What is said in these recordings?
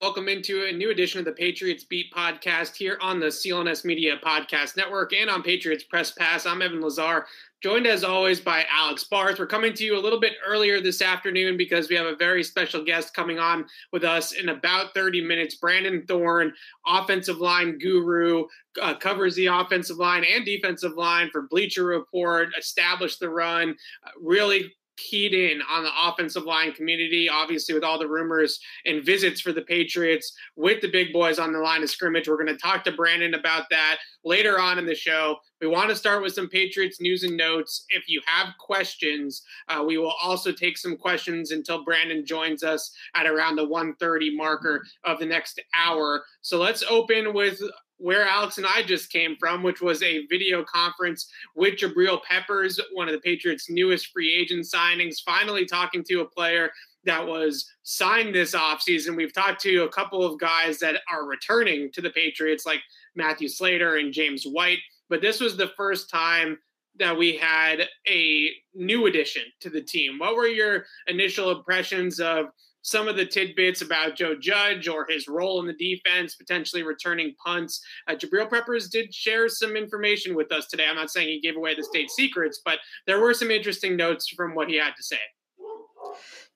Welcome into a new edition of the Patriots Beat podcast here on the CLNS Media Podcast Network and on Patriots Press Pass. I'm Evan Lazar, joined as always by Alex Barth. We're coming to you a little bit earlier this afternoon because we have a very special guest coming on with us in about 30 minutes. Brandon Thorn, offensive line guru, uh, covers the offensive line and defensive line for Bleacher Report, established the run, uh, really keyed in on the offensive line community, obviously, with all the rumors and visits for the Patriots with the big boys on the line of scrimmage. We're going to talk to Brandon about that later on in the show. We want to start with some Patriots news and notes. If you have questions, uh, we will also take some questions until Brandon joins us at around the 1:30 marker of the next hour. So let's open with where Alex and I just came from, which was a video conference with Jabril Peppers, one of the Patriots' newest free agent signings, finally talking to a player that was signed this offseason. We've talked to a couple of guys that are returning to the Patriots, like Matthew Slater and James White, but this was the first time that we had a new addition to the team. What were your initial impressions of some of the tidbits about Joe Judge or his role in the defense, potentially returning punts. Uh, Jabril Peppers did share some information with us today. I'm not saying he gave away the state secrets, but there were some interesting notes from what he had to say.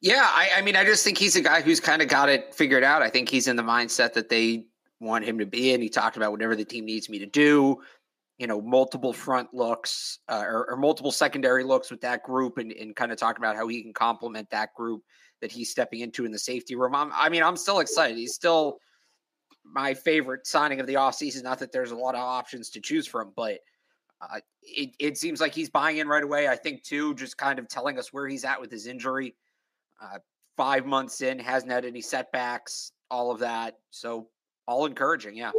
Yeah, I, I mean, I just think he's a guy who's kind of got it figured out. I think he's in the mindset that they want him to be in. He talked about whatever the team needs me to do you know multiple front looks uh, or, or, multiple secondary looks with that group and, and kind of talking about how he can complement that group that he's stepping into in the safety room. I'm, I mean, I'm still excited. He's still my favorite signing of the offseason. Not that there's a lot of options to choose from, but uh, it, it seems like he's buying in right away. I think, too, just kind of telling us where he's at with his injury. Uh, five months in, hasn't had any setbacks, all of that. So, all encouraging. Yeah.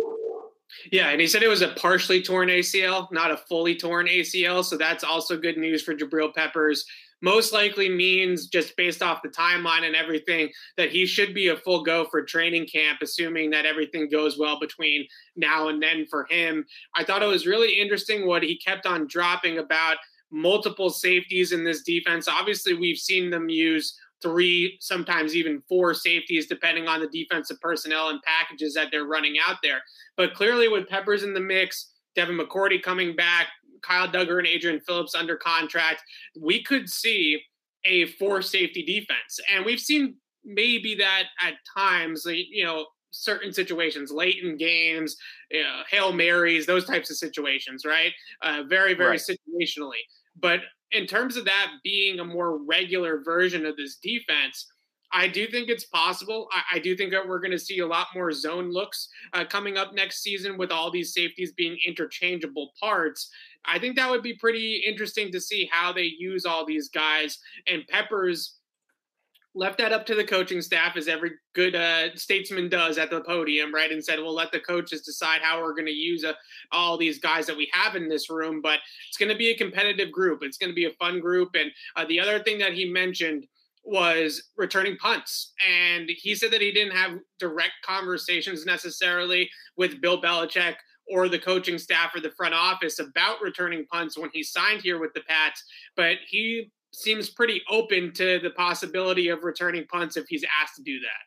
Yeah, and he said it was a partially torn ACL, not a fully torn ACL. So that's also good news for Jabril Peppers most likely means just based off the timeline and everything that he should be a full go for training camp assuming that everything goes well between now and then for him. I thought it was really interesting what he kept on dropping about multiple safeties in this defense. Obviously we've seen them use three sometimes even four safeties depending on the defensive personnel and packages that they're running out there. But clearly with peppers in the mix Devin McCourty coming back, Kyle Dugger and Adrian Phillips under contract, we could see a four safety defense. And we've seen maybe that at times, you know, certain situations, late in games, you know, Hail Marys, those types of situations, right? Uh, very, very right. situationally. But in terms of that being a more regular version of this defense, I do think it's possible. I, I do think that we're going to see a lot more zone looks uh, coming up next season with all these safeties being interchangeable parts. I think that would be pretty interesting to see how they use all these guys. And Peppers left that up to the coaching staff, as every good uh, statesman does at the podium, right? And said, "We'll let the coaches decide how we're going to use uh, all these guys that we have in this room." But it's going to be a competitive group. It's going to be a fun group. And uh, the other thing that he mentioned was returning punts. And he said that he didn't have direct conversations necessarily with Bill Belichick or the coaching staff or the front office about returning punts when he signed here with the Pats, but he seems pretty open to the possibility of returning punts if he's asked to do that.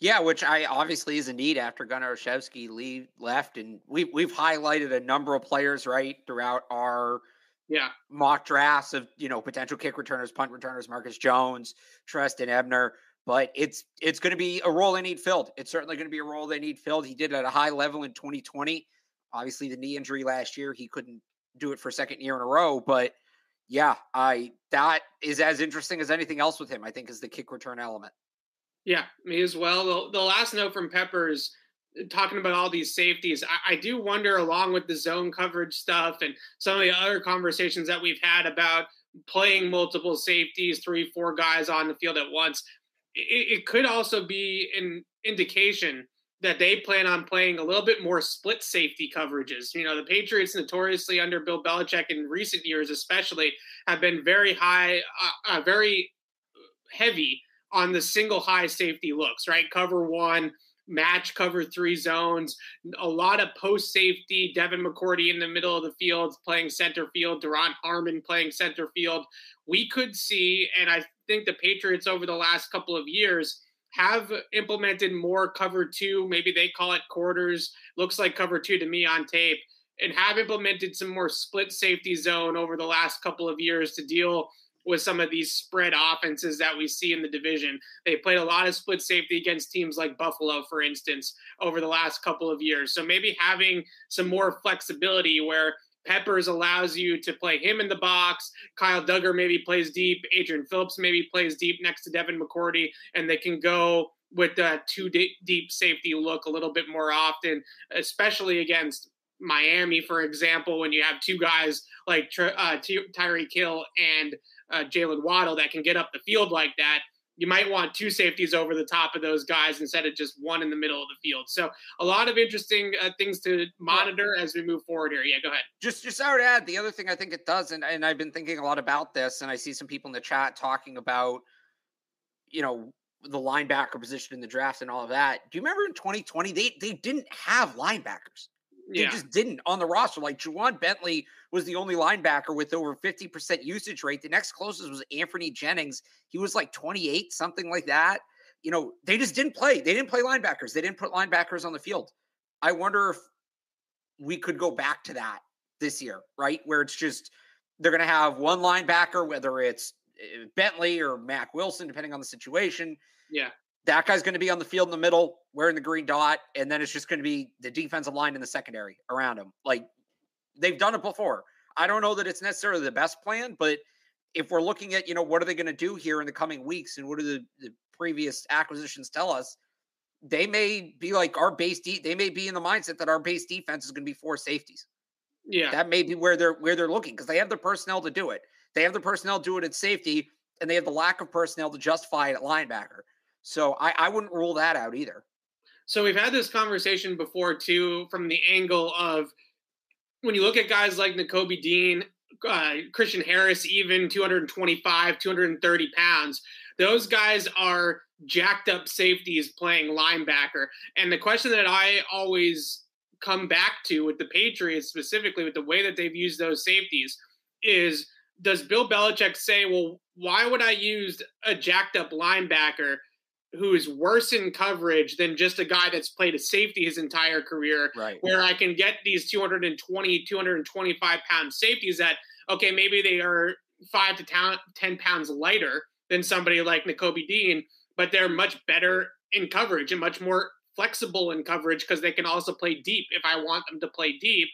Yeah, which I obviously is a need after Gunnar Olszewski leave left, and we we've highlighted a number of players right throughout our yeah mock drafts of you know potential kick returners, punt returners, Marcus Jones, Trestan Ebner. But it's it's going to be a role they need filled. It's certainly going to be a role they need filled. He did it at a high level in 2020. Obviously, the knee injury last year, he couldn't do it for a second year in a row. But yeah, I that is as interesting as anything else with him. I think is the kick return element. Yeah, me as well. The, the last note from Peppers uh, talking about all these safeties, I, I, do wonder, along with the zone coverage stuff and some of the other conversations that we've had about playing multiple safeties, three, four guys on the field at once, it, it could also be an indication that they plan on playing a little bit more split safety coverages. You know, the Patriots notoriously under Bill Belichick in recent years, especially, have been very high, uh, uh, very heavy on the single high safety looks, right? Cover one, match cover three zones, a lot of post safety. Devin McCourty in the middle of the field playing center field, Duron Harmon playing center field. We could see, and I think the Patriots over the last couple of years have implemented more cover two. Maybe they call it quarters. Looks like cover two to me on tape, and have implemented some more split safety zone over the last couple of years to deal with some of these spread offenses that we see in the division. They played a lot of split safety against teams like Buffalo, for instance, over the last couple of years. So maybe having some more flexibility where Peppers allows you to play him in the box. Kyle Dugger maybe plays deep. Adrian Phillips maybe plays deep next to Devin McCourty, and they can go with that two deep safety look a little bit more often, especially against Miami, for example, when you have two guys like uh, Tyreek Hill and uh, Jaylen Waddle that can get up the field like that, you might want two safeties over the top of those guys instead of just one in the middle of the field. So a lot of interesting uh, things to monitor as we move forward here. Yeah, go ahead. Just just I would add the other thing I think it does, and, and I've been thinking a lot about this, and I see some people in the chat talking about, you know, the linebacker position in the draft and all of that. Do you remember in 2020 they they didn't have linebackers? They yeah. just didn't on the roster. Like Ja'Whaun Bentley was the only linebacker with over 50% usage rate. The next closest was Anthony Jennings. He was like 28, something like that. You know, they just didn't play. They didn't play linebackers. They didn't put linebackers on the field. I wonder if we could go back to that this year, right? Where it's just they're going to have one linebacker, whether it's eh, Bentley or Mack Wilson, depending on the situation. Yeah that guy's going to be on the field in the middle wearing the green dot, and then it's just going to be the defensive line in the secondary around him. Like they've done it before. I don't know that it's necessarily the best plan, but if we're looking at, you know, what are they going to do here in the coming weeks and what do the, the previous acquisitions tell us? They may be like our base de- they may be in the mindset that our base defense is going to be four safeties. Yeah. That may be where they're where they're looking because they have the personnel to do it. They have the personnel to do it at safety, and they have the lack of personnel to justify it at linebacker. So I, I wouldn't rule that out either. So we've had this conversation before too, from the angle of when you look at guys like Nakobe Dean, uh, Christian Harris, even 225, 230 pounds, those guys are jacked up safeties playing linebacker. And the question that I always come back to with the Patriots, specifically with the way that they've used those safeties, is does Bill Belichick say, well, why would I use a jacked up linebacker who is worse in coverage than just a guy that's played a safety his entire career. Right. Where I can get these 220, 225 pound safeties that, okay, maybe they are five to 10 pounds lighter than somebody like Nakobe Dean, but they're much better in coverage and much more flexible in coverage because they can also play deep if I want them to play deep.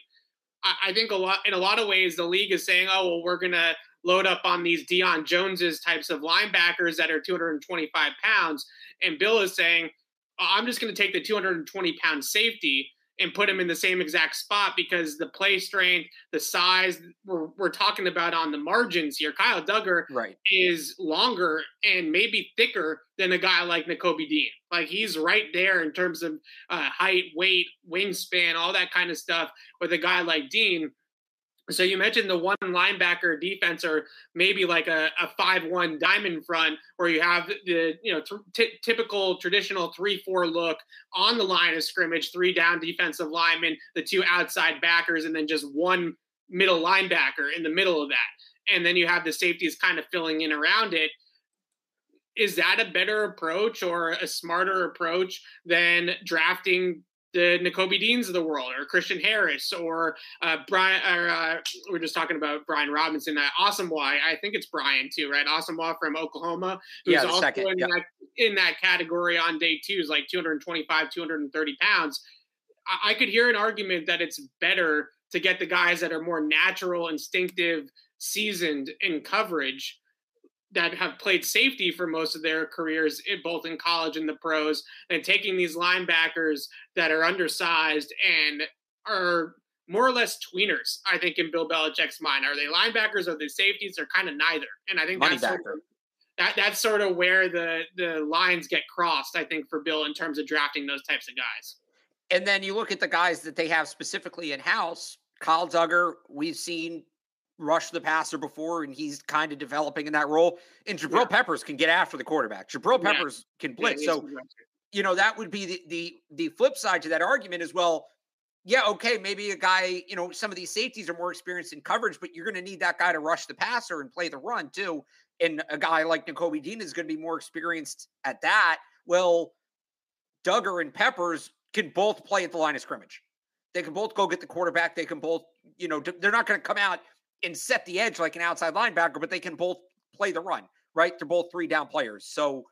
I, I think a lot in a lot of ways the league is saying, oh well, we're gonna load up on these Deion Joneses types of linebackers that are 225 pounds. And Bill is saying, oh, I'm just going to take the 220 pound safety and put him in the same exact spot because the play strength, the size we're, we're talking about on the margins here. Kyle Dugger right. is longer and maybe thicker than a guy like Nakobe Dean. Like he's right there in terms of uh, height, weight, wingspan, all that kind of stuff with a guy like Dean. So you mentioned the one linebacker defense, or maybe like a, five-one diamond front, where you have the you know t- typical traditional three-four look on the line of scrimmage, three down defensive linemen, the two outside backers, and then just one middle linebacker in the middle of that, and then you have the safeties kind of filling in around it. Is that a better approach or a smarter approach than drafting the Nakobe Deans of the world, or Christian Harris, or uh, Brian. Or, uh, we're just talking about Brian Robinson. Uh, Asamoah, I think it's Brian too, right? Asamoah from Oklahoma, who's yeah, also second. in, Yep. that, in that category on day two, is like 225, 230 pounds. I, I could hear an argument that it's better to get the guys that are more natural, instinctive, seasoned in coverage that have played safety for most of their careers, in, both in college and the pros, and taking these linebackers that are undersized and are more or less tweeners. I think in Bill Belichick's mind, are they linebackers or they safeties? They're kind of neither. And I think Money that's sort of, that that's sort of where the the lines get crossed. I think for Bill in terms of drafting those types of guys. And then you look at the guys that they have specifically in house. Kyle Dugger, we've seen rush the passer before, and he's kind of developing in that role. And Jabril Yeah. Peppers can get after the quarterback. Jabril Yeah. Peppers can blitz. he's so you know that would be the the the flip side to that argument as well. Yeah, okay, maybe a guy, you know, some of these safeties are more experienced in coverage, but you're going to need that guy to rush the passer and play the run too. And a guy like Nakobe Dean is going to be more experienced at that. Well, Dugger and Peppers can both play at the line of scrimmage. They can both go get the quarterback. They can both, you know, they're not going to come out and set the edge like an outside linebacker, but they can both play the run, right? They're both three down players. So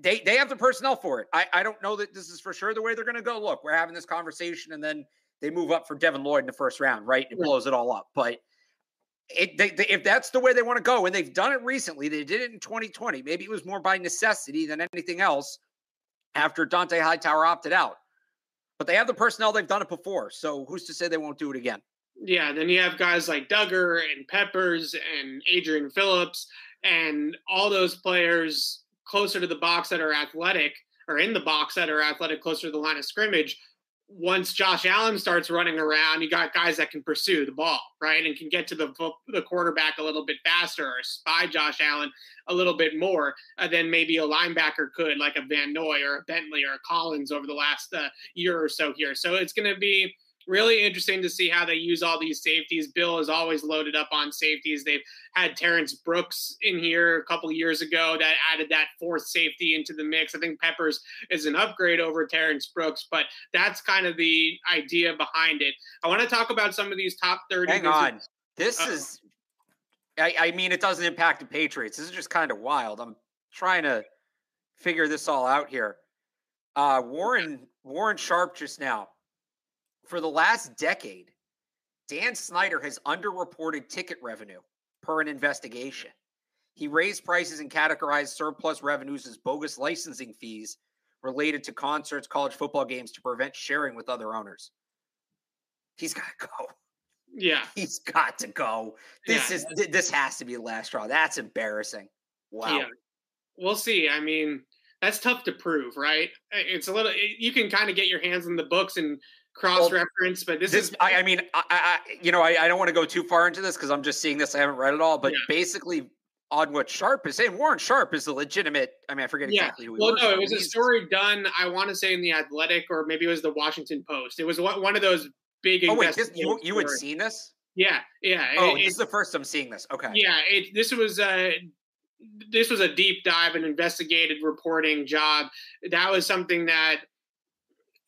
they they have the personnel for it. I, I don't know that this is for sure the way they're going to go. Look, we're having this conversation, and then they move up for Devin Lloyd in the first round, right? It blows it all up. But it, they, they, if that's the way they want to go, and they've done it recently, they did it in 2020. Maybe it was more by necessity than anything else after Dont'a Hightower opted out. But they have the personnel; they've done it before. So who's to say they won't do it again? Yeah, then you have guys like Dugger and Peppers and Adrian Phillips and all those players closer to the box that are athletic or in the box that are athletic closer to the line of scrimmage. Once Josh Allen starts running around, you got guys that can pursue the ball, right? And can get to the the quarterback a little bit faster or spy Josh Allen a little bit more uh, than maybe a linebacker could, like a Van Noy or a Bentley or a Collins over the last uh, year or so here. So it's going to be really interesting to see how they use all these safeties. Bill is always loaded up on safeties. They've had Terrence Brooks in here a couple years ago that added that fourth safety into the mix. I think Peppers is an upgrade over Terrence Brooks, but that's kind of the idea behind it. I want to talk about some of these top 30. Hang on, this Uh-oh. is. I, I mean, it doesn't impact the Patriots. This is just kind of wild. I'm trying to figure this all out here. Uh, Warren Warren Sharp just now. For the last decade, Dan Snyder has underreported ticket revenue per an investigation. He raised prices and categorized surplus revenues as bogus licensing fees related to concerts, college football games to prevent sharing with other owners. He's got to go. Yeah. He's got to go. This Yeah. is th- this has to be the last straw. That's embarrassing. Wow. Yeah. We'll see. I mean, that's tough to prove, right? It's a little, you can kind of get your hands in the books and cross reference, but this, This, is, I, I mean, I, I, you know, I, I don't want to go too far into this because I'm just seeing this. I haven't read it all, but Yeah. basically, on what Sharp is saying, Warren Sharp is a legitimate. I mean, I forget Yeah. exactly who. He Well, no, it was a story done. I want to say in the Athletic, or maybe it was the Washington Post. It was one of those big. Oh wait, this, you you had seen this? Yeah, yeah. Oh, it- this it- is the first I'm seeing this. Okay. yeah. It, this was a this was a deep dive and investigative reporting job. That was something that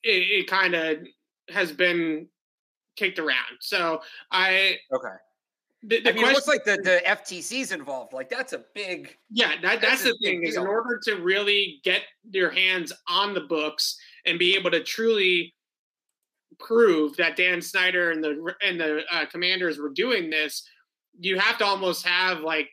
it, it kind of has been kicked around. So I Okay. the, the I mean, it looks like the the FTC's involved. Like that's a big. Yeah, that, That's that's the thing is in order to really get your hands on the books and be able to truly prove that Dan Snyder and the and the uh, commanders were doing this, you have to almost have like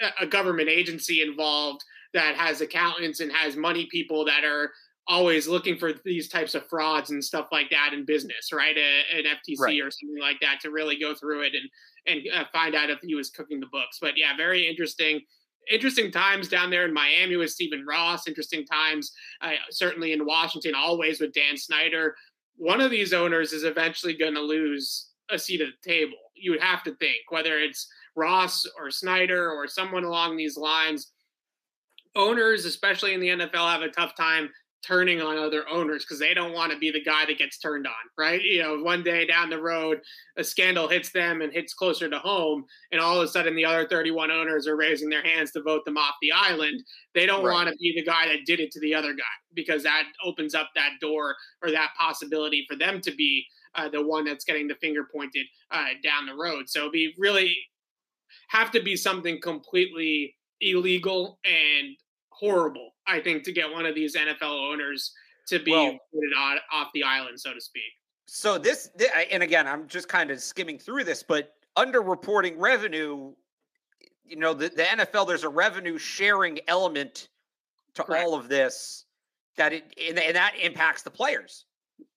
a, a government agency involved that has accountants and has money people that are always looking for these types of frauds and stuff like that in business, right? A, an FTC Right. or something like that to really go through it and and uh, find out if he was cooking the books. But yeah, very interesting. Interesting times down there in Miami with Stephen Ross. Interesting times, uh, certainly in Washington, always with Dan Snyder. One of these owners is eventually going to lose a seat at the table. You would have to think whether it's Ross or Snyder or someone along these lines. Owners, especially in the NFL, have a tough time turning on other owners because they don't want to be the guy that gets turned on, right? You know, one day down the road, a scandal hits them and hits closer to home, and all of a sudden the other 31 owners are raising their hands to vote them off the island. They don't right. want to be the guy that did it to the other guy because that opens up that door or that possibility for them to be uh, the one that's getting the finger pointed uh, down the road. So be really have to be something completely illegal and horrible, I think, to get one of these NFL owners to be well, put on, off the island, so to speak. So this, and again, I'm just kind of skimming through this, but underreporting revenue, you know, the, the NFL, there's a revenue sharing element to Correct. all of this that it, and, and that impacts the players,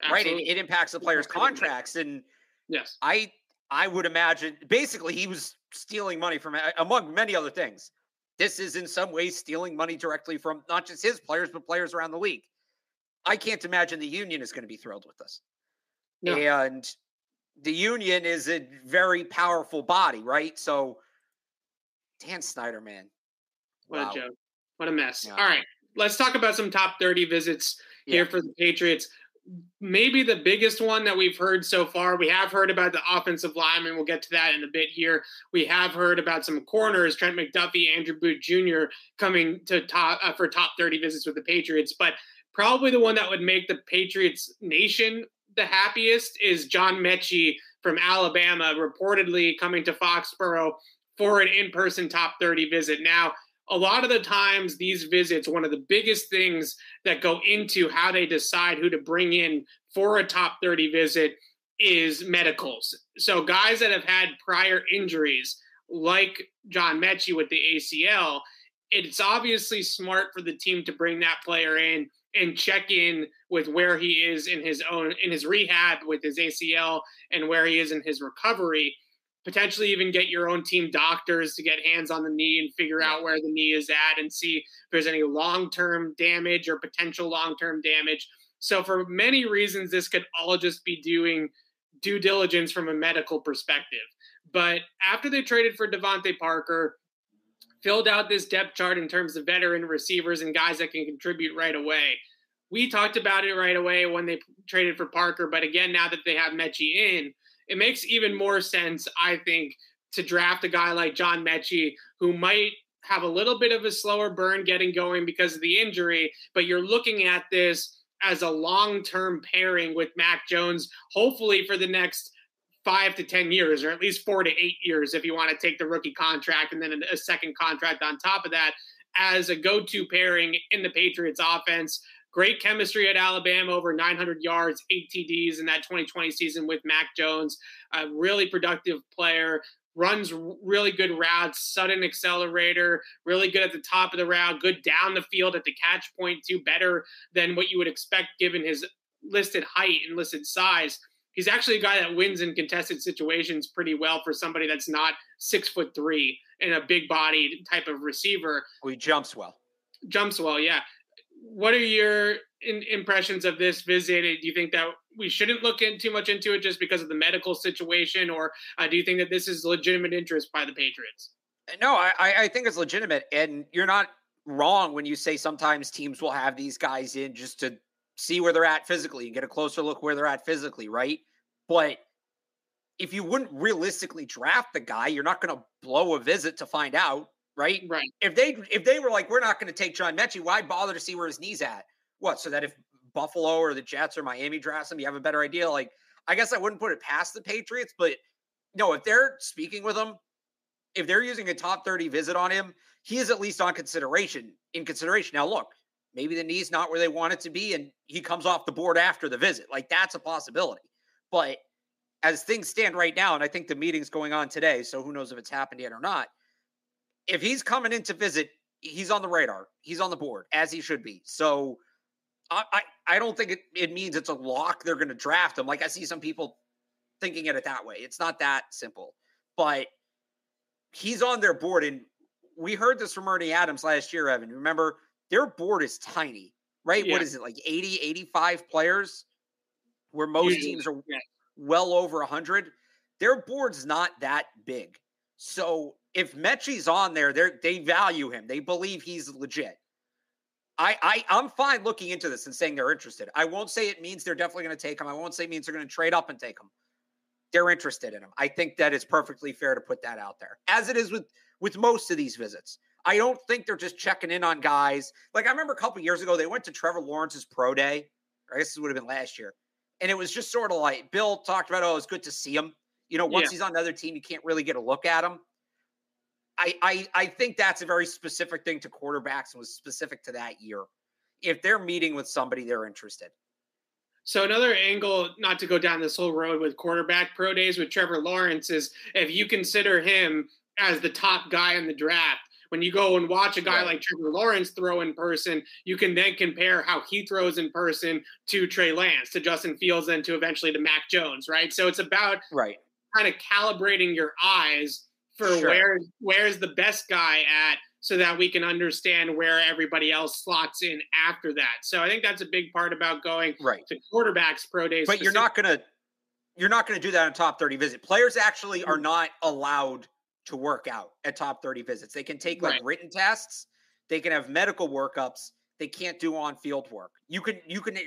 Absolutely. right? It, it impacts the players' contracts. And yes, I, I would imagine basically he was stealing money from among many other things this is in some ways stealing money directly from not just his players, but players around the league. I can't imagine the union is going to be thrilled with this. No. And the union is a very powerful body, right? So, Dan Snyder, man. What wow. a joke. What a mess. Yeah. All right. Let's talk about some top 30 visits here yeah. for the Patriots maybe the biggest one that we've heard so far. We have heard about the offensive lineman. We'll get to that in a bit here. We have heard about some corners, Trent McDuffie, Andrew Booth Jr. coming to top uh, for top 30 visits with the Patriots. But probably the one that would make the Patriots nation the happiest is John Metchie from Alabama, reportedly coming to Foxborough for an in-person top 30 visit. Now, a lot of the times these visits one of the biggest things that go into how they decide who to bring in for a top 30 visit is medicals. So guys that have had prior injuries like john metchie with the acl it's obviously smart for the team to bring that player in and check in with where he is in his own in his rehab with his acl and where he is in his recovery potentially even get your own team doctors to get hands on the knee and figure out where the knee is at and see if there's any long term damage or potential long term damage. So, for many reasons, this could all just be doing due diligence from a medical perspective. But after they traded for DeVante Parker, filled out this depth chart in terms of veteran receivers and guys that can contribute right away. We talked about it right away when they traded for Parker, but again, now that they have Metchie in, it makes even more sense, I think, to draft a guy like John Metchie, who might have a little bit of a slower burn getting going because of the injury, but you're looking at this as a long term pairing with Mac Jones, hopefully for the next five to 10 years, or at least four to eight years, if you want to take the rookie contract and then a second contract on top of that, as a go to pairing in the Patriots offense. Great chemistry at Alabama, over 900 yards, eight TDs in that 2020 season with Mac Jones. A really productive player, runs really good routes, sudden accelerator, really good at the top of the route, good down the field at the catch point, too, better than what you would expect given his listed height and listed size. He's actually a guy that wins in contested situations pretty well for somebody that's not six foot three and a big bodied type of receiver. Well, he jumps well. Jumps well, yeah what are your in, impressions of this visit? Do you think that we shouldn't look in too much into it just because of the medical situation, or uh, do you think that this is legitimate interest by the Patriots? No, I, I think it's legitimate, and you're not wrong when you say sometimes teams will have these guys in just to see where they're at physically and get a closer look where they're at physically, right? But if you wouldn't realistically draft the guy, you're not going to blow a visit to find out right? Right. If they if they were like, we're not going to take John Metchie, why bother to see where his knee's at? What? So that if Buffalo or the Jets or Miami drafts him, you have a better idea. Like, I guess I wouldn't put it past the Patriots, but no, if they're speaking with him, if they're using a top 30 visit on him, he is at least on consideration. In consideration. Now, look, maybe the knee's not where they want it to be, and he comes off the board after the visit. Like that's a possibility. But as things stand right now, and I think the meeting's going on today, so who knows if it's happened yet or not if he's coming in to visit, he's on the radar. He's on the board as he should be. So I I, I don't think it, it means it's a lock. They're going to draft him. Like I see some people thinking it that way. It's not that simple. But he's on their board, and we heard this from Ernie Adams last year. Evan, remember their board is tiny, right? Yeah. What is it like 80, 85 players? Where most teams are yeah. well over 100. Their board's not that big. So if Metchie's on there, they value him. They believe he's legit. I, I I'm fine looking into this and saying they're interested. I won't say it means they're definitely going to take him. I won't say it means they're going to trade up and take him. They're interested in him. I think that it's perfectly fair to put that out there, as it is with with most of these visits. I don't think they're just checking in on guys. Like I remember a couple years ago, they went to Trevor Lawrence's pro day. I guess it would have been last year, and it was just sort of like Bill talked about. Oh, it's good to see him. You know, once yeah. he's on another team, you can't really get a look at him. I, I I think that's a very specific thing to quarterbacks and was specific to that year. If they're meeting with somebody, they're interested. So another angle, not to go down this whole road with quarterback pro days with Trevor Lawrence, is if you consider him as the top guy in the draft, when you go and watch a guy right. like Trevor Lawrence throw in person, you can then compare how he throws in person to Trey Lance, to Justin Fields, and to eventually to Mac Jones, right? So it's about right kind of calibrating your eyes for sure. where where's the best guy at so that we can understand where everybody else slots in after that. So I think that's a big part about going right. to quarterbacks pro days. But you're not gonna you're not gonna do that on top 30 visit. Players actually are mm. not allowed to work out at top 30 visits. They can take like right. written tests, they can have medical workups, they can't do on field work. You can you can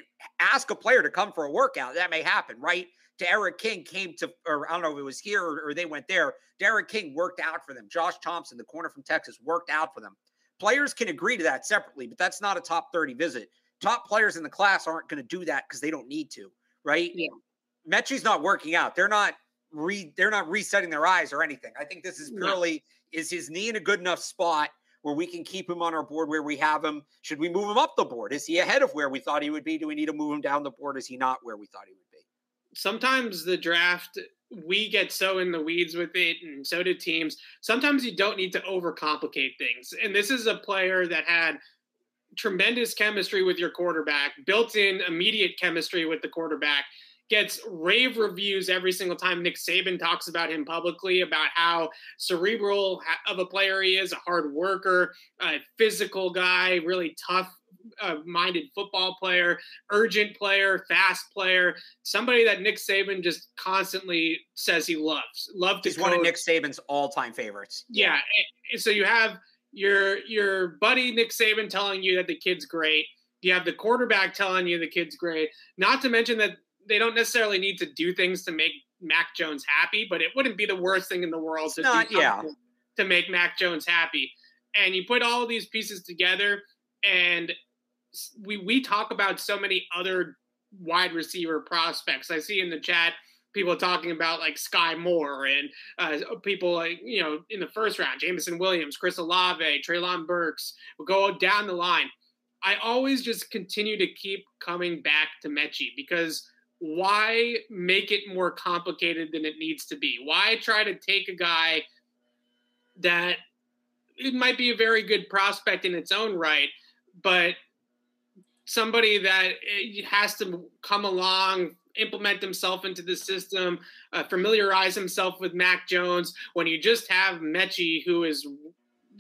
ask a player to come for a workout. That may happen, right? D'Eriq King came to, or I don't know if it was here or, or they went there. D'Eriq King worked out for them. Josh Thompson, the corner from Texas, worked out for them. Players can agree to that separately, but that's not a top 30 visit. Top players in the class aren't going to do that because they don't need to, right? Yeah. Not working out. They're not re they're not resetting their eyes or anything. I think this is purely no. is his knee in a good enough spot where we can keep him on our board where we have him? Should we move him up the board? Is he ahead of where we thought he would be? Do we need to move him down the board? Is he not where we thought he would be? Sometimes the draft we get so in the weeds with it and so do teams. Sometimes you don't need to overcomplicate things. And this is a player that had tremendous chemistry with your quarterback built in immediate chemistry with the quarterback gets rave reviews every single time Nick Saban talks about him publicly about how cerebral of a player he is, a hard worker, a physical guy, really tough uh, minded football player, urgent player, fast player, somebody that Nick Saban just constantly says he loves. Love to He's one of Nick Saban's all-time favorites. Yeah. yeah. So you have your your buddy Nick Saban telling you that the kid's great. You have the quarterback telling you the kid's great. Not to mention that they don't necessarily need to do things to make Mac Jones happy, but it wouldn't be the worst thing in the world to not, yeah. to make Mac Jones happy. And you put all these pieces together, and we we talk about so many other wide receiver prospects. I see in the chat people talking about like Skyy Moore and uh, people like you know in the first round, Jameson Williams, Chris Olave, Treylon Burks. We'll go down the line. I always just continue to keep coming back to Metchie because why make it more complicated than it needs to be? Why try to take a guy that it might be a very good prospect in its own right, but somebody that eh, has to come along, implement himself into the system, uh, familiarize himself with Mac Jones when you just have Metchie, who is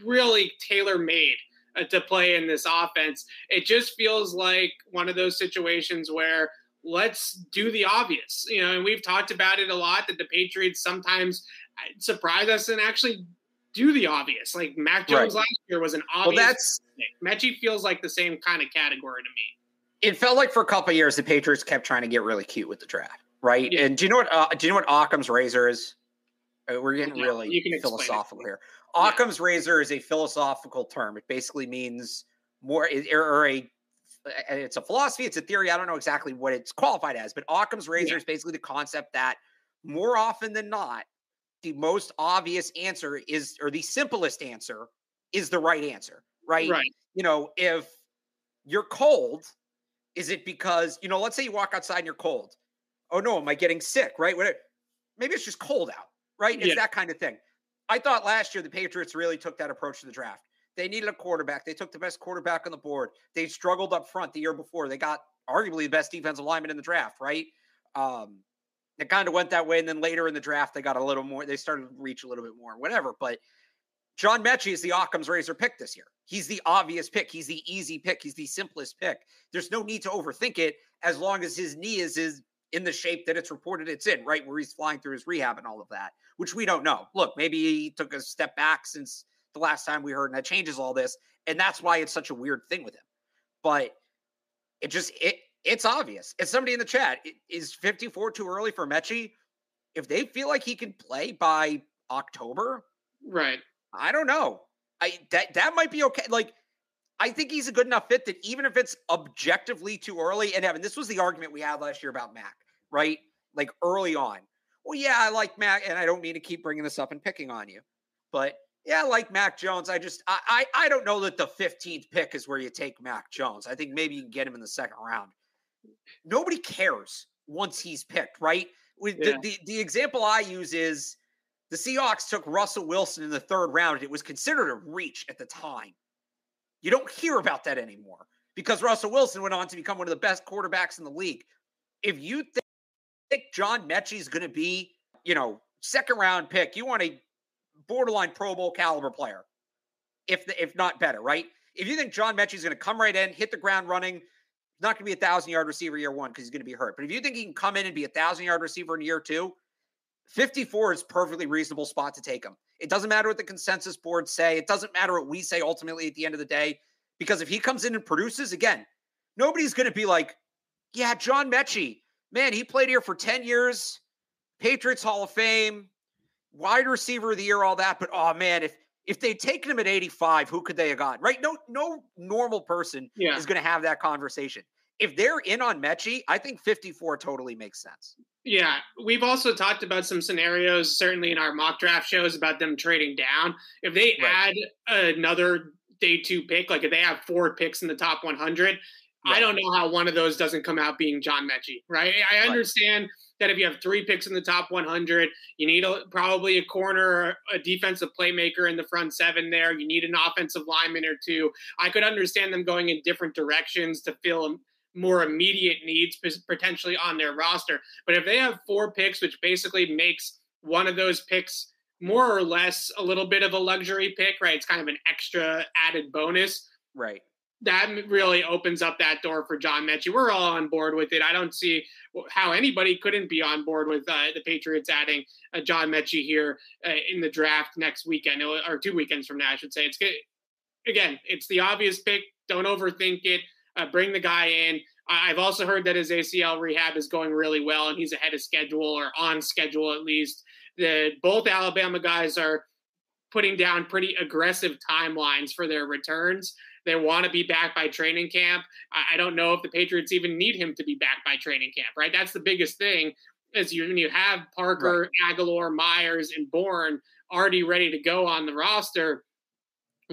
really tailor made uh, to play in this offense. It just feels like one of those situations where let's do the obvious. You know, and we've talked about it a lot that the Patriots sometimes uh, surprise us and actually do the obvious. Like Mac Jones right. last year was an obvious. Well, that's Metchie feels like the same kind of category to me. It felt like for a couple years the Patriots kept trying to get really cute with the draft, right? Yeah. And do you know what? Uh, do you know what Occam's razor is? Uh, we're getting yeah, really philosophical here. Occam's yeah. razor is a philosophical term. It basically means more, or a it's a philosophy, it's a theory. I don't know exactly what it's qualified as, but Occam's razor is basically the concept that more often than not, the most obvious answer is, or the simplest answer is the right answer, right? Right. You know, if you're cold, is it because, you know, let's say you walk outside and you're cold. Oh no, am I getting sick, right? Maybe it's just cold out, right? It's yeah. that kind of thing. I thought last year the Patriots really took that approach to the draft. They needed a quarterback. They took the best quarterback on the board. They struggled up front the year before. They got arguably the best defensive lineman in the draft, right? Um, it kind of went that way. And then later in the draft, they got a little more, they started to reach a little bit more, whatever. But John Metchie is the Occam's razor pick this year. He's the obvious pick. He's the easy pick. He's the simplest pick. There's no need to overthink it as long as his knee is, is in the shape that it's reported it's in, right? Where he's flying through his rehab and all of that, which we don't know. Look, maybe he took a step back since the last time we heard, and that changes all this. And that's why it's such a weird thing with him. but it just it it's obvious. It's somebody in the chat. Is 54 too early for Metchie? If they feel like he can play by October, right? I don't know. I that that might be okay. Like I think he's a good enough fit that even if it's objectively too early, and Evan, this was the argument we had last year about Mac, right? Like early on. Well, yeah, I like Mac, and I don't mean to keep bringing this up and picking on you, but yeah, I like Mac Jones. I just I, I I don't know that the 15th pick is where you take Mac Jones. I think maybe you can get him in the second round. Nobody cares once he's picked, right? Yeah. The, the the example I use is the Seahawks took Russell Wilson in the third round. It was considered a reach at the time. You don't hear about that anymore because Russell Wilson went on to become one of the best quarterbacks in the league. If you think John Metchie is going to be, you know, second round pick, you want a borderline Pro Bowl caliber player, if the, if not better, right? If you think John Metchie is going to come right in, hit the ground running, not going to be a thousand yard receiver year one because he's going to be hurt. But if you think he can come in and be a thousand yard receiver in year two, 54 is perfectly reasonable spot to take him. It doesn't matter what the consensus boards say. It doesn't matter what we say ultimately at the end of the day. Because if he comes in and produces, again, nobody's going to be like, yeah, John Metchie, man, he played here for 10 years, Patriots Hall of Fame, wide receiver of the year, all that. But oh man, if if they'd taken him at 85, who could they have gotten? Right? No, no normal person yeah. is going to have that conversation. If they're in on Metchie, I think 54 totally makes sense. Yeah, we've also talked about some scenarios, certainly in our mock draft shows, about them trading down. If they right. add another day two pick, like if they have four picks in the top 100, right. I don't know how one of those doesn't come out being John Metchie, right? I understand right. That if you have three picks in the top 100, you need a, probably a corner, a defensive playmaker in the front seven there. You need an offensive lineman or two. I could understand them going in different directions to fill more immediate needs potentially on their roster. But if they have four picks, which basically makes one of those picks more or less a little bit of a luxury pick, right? It's kind of an extra added bonus. Right. That really opens up that door for John Metchie. We're all on board with it. I don't see how anybody couldn't be on board with uh, the Patriots adding uh, John Metchie here uh, in the draft next weekend or two weekends from now, I should say. It's good. Again, it's the obvious pick. Don't overthink it uh, bring the guy in. I've also heard that his ACL rehab is going really well, and he's ahead of schedule or on schedule at least. The both Alabama guys are putting down pretty aggressive timelines for their returns. They want to be back by training camp. I don't know if the Patriots even need him to be back by training camp. Right, that's the biggest thing. Is you when you have Parker, right. Agholor, Myers, and Bourne already ready to go on the roster.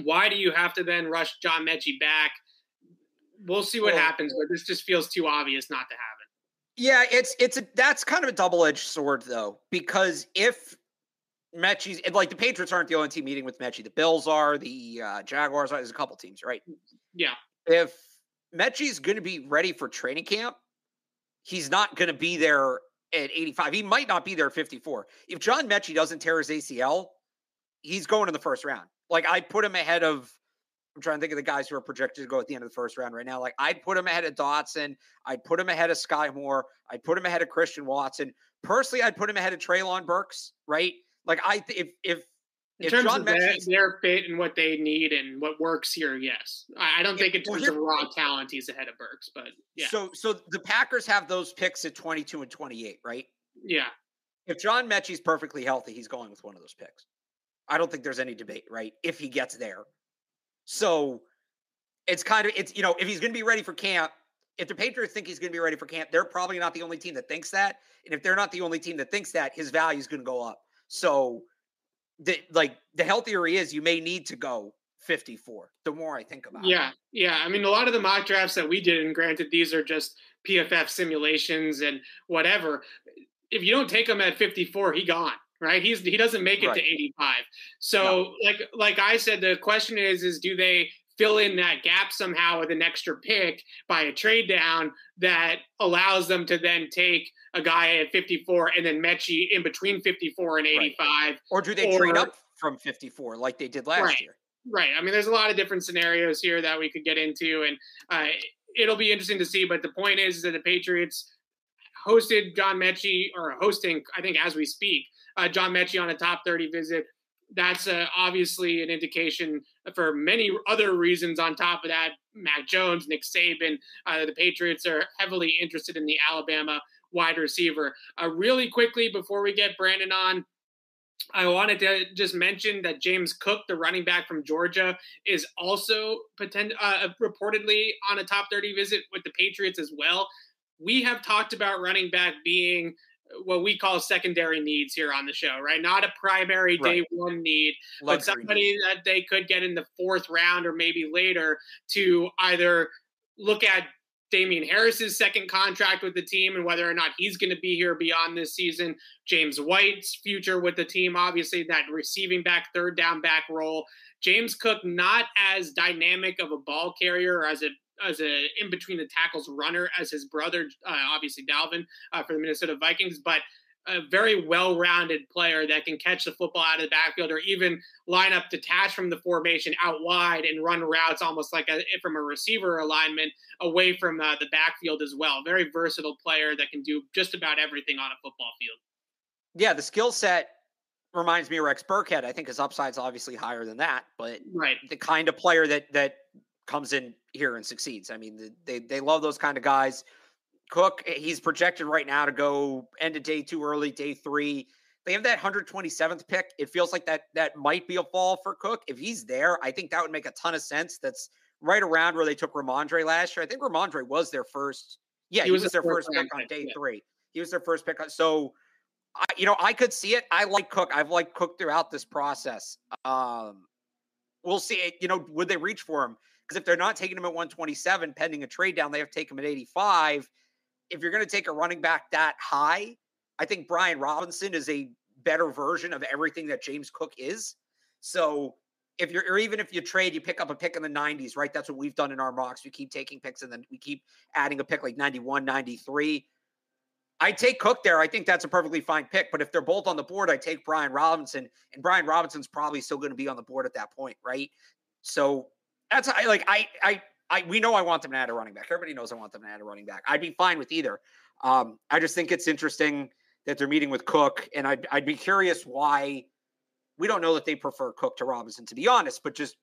Why do you have to then rush John Metchie back? we'll see what well, happens, but this just feels too obvious not to happen. Yeah, it's it's a that's kind of a double edged sword though, because if Metchie's like the Patriots aren't the only team meeting with Metchie, the Bills are, the uh, Jaguars are. There's a couple teams, right? Yeah. If Metchie's going to be ready for training camp, he's not going to be there at 85. He might not be there at 54. If John Metchie doesn't tear his ACL, he's going in the first round. Like I put him ahead of I'm trying to think of the guys who are projected to go at the end of the first round right now. Like I'd put him ahead of Dotson. I'd put him ahead of Skyy Moore. I'd put him ahead of Christian Watson. Personally, I'd put him ahead of Treylon Burks. Right? Like I, if if in if terms John of their, their, fit and what they need and what works here, yes. I, I don't think in terms well, of raw talent he's ahead of Burks, but yeah. So so the Packers have those picks at 22 and 28, right? Yeah. If John Metchie's perfectly healthy, he's going with one of those picks. I don't think there's any debate, right? If he gets there. So it's kind of it's you know if he's going to be ready for camp, if the Patriots think he's going to be ready for camp, they're probably not the only team that thinks that. And if they're not the only team that thinks that, his value is going to go up. So the like the healthier he is, you may need to go 54. The more I think about yeah, it. Yeah. Yeah. I mean, a lot of the mock drafts that we did, and granted, these are just PFF simulations and whatever. If you don't take him at 54, he gone right? He's he doesn't make it right. to 85. So no. like like I said, the question is is do they fill in that gap somehow with an extra pick by a trade down that allows them to then take a guy at 54 and then Metchie in between 54 and 85. Right. Or do they or, trade up from 54 like they did last right, year? Right. I mean, there's a lot of different scenarios here that we could get into, and uh, it'll be interesting to see. But the point is, is that the Patriots hosted John Metchie, or hosting, I think, as we speak, uh, John Metchie on a top 30 visit. That's uh, obviously an indication for many other reasons. On top of that, Mac Jones, Nick Saban, uh, the Patriots are heavily interested in the Alabama wide receiver. Uh, really quickly before we get Brandon on, I wanted to just mention that James Cook, the running back from Georgia, is also potent, uh, reportedly on a top 30 visit with the Patriots as well. We have talked about running back being what we call secondary needs here on the show, right? Not a primary day right. one need, Luxury but somebody need. that they could get in the fourth round or maybe later to either look at Damien Harris's second contract with the team and whether or not he's going to be here beyond this season. James White's future with the team, obviously, that receiving back, third down back role. James Cook, not as dynamic of a ball carrier as a as a in between the tackles runner as his brother, uh, obviously Dalvin uh, for the Minnesota Vikings, but a very well-rounded player that can catch the football out of the backfield or even line up detached from the formation out wide and run routes almost like a, from a receiver alignment away from uh, the backfield as well. Very versatile player that can do just about everything on a football field. Yeah, the skill set reminds me of Rex Burkhead. I think his upside's obviously higher than that, but right. the kind of player that that comes in here and succeeds. I mean, they they love those kind of guys. Cook, eh, he's projected right now to go end of day two, early day three. They have that 127th pick. It feels like that that might be a fall for Cook. If he's there, I think that would make a ton of sense. That's right around where they took Rhamondre last year. I think Rhamondre was their first. Yeah, he, he was, was their first pick on day yeah. three. He was their first pick. On, so, I, you know, I could see it. I like Cook. I've liked Cook throughout this process. Um, we'll see. It. You know, would they reach for him? Because if they're not taking him at 127, pending a trade down, they have to take him at 85 if you're going to take a running back that high, I think Brian Robinson is a better version of everything that James Cook is. So if you're, or even if you trade, you pick up a pick in the 90s, right? That's what we've done in our mocks. We keep taking picks and then we keep adding a pick like 91, 93. I take Cook there. I think that's a perfectly fine pick. But if they're both on the board, I take Brian Robinson, and Brian Robinson's probably still going to be on the board at that point, right? So that's like I I I we know I want them to add a running back. Everybody knows I want them to add a running back. I'd be fine with either. Um, I just think it's interesting that they're meeting with Cook, and I'd I'd be curious why we don't know that they prefer Cook to Robinson, to be honest, but just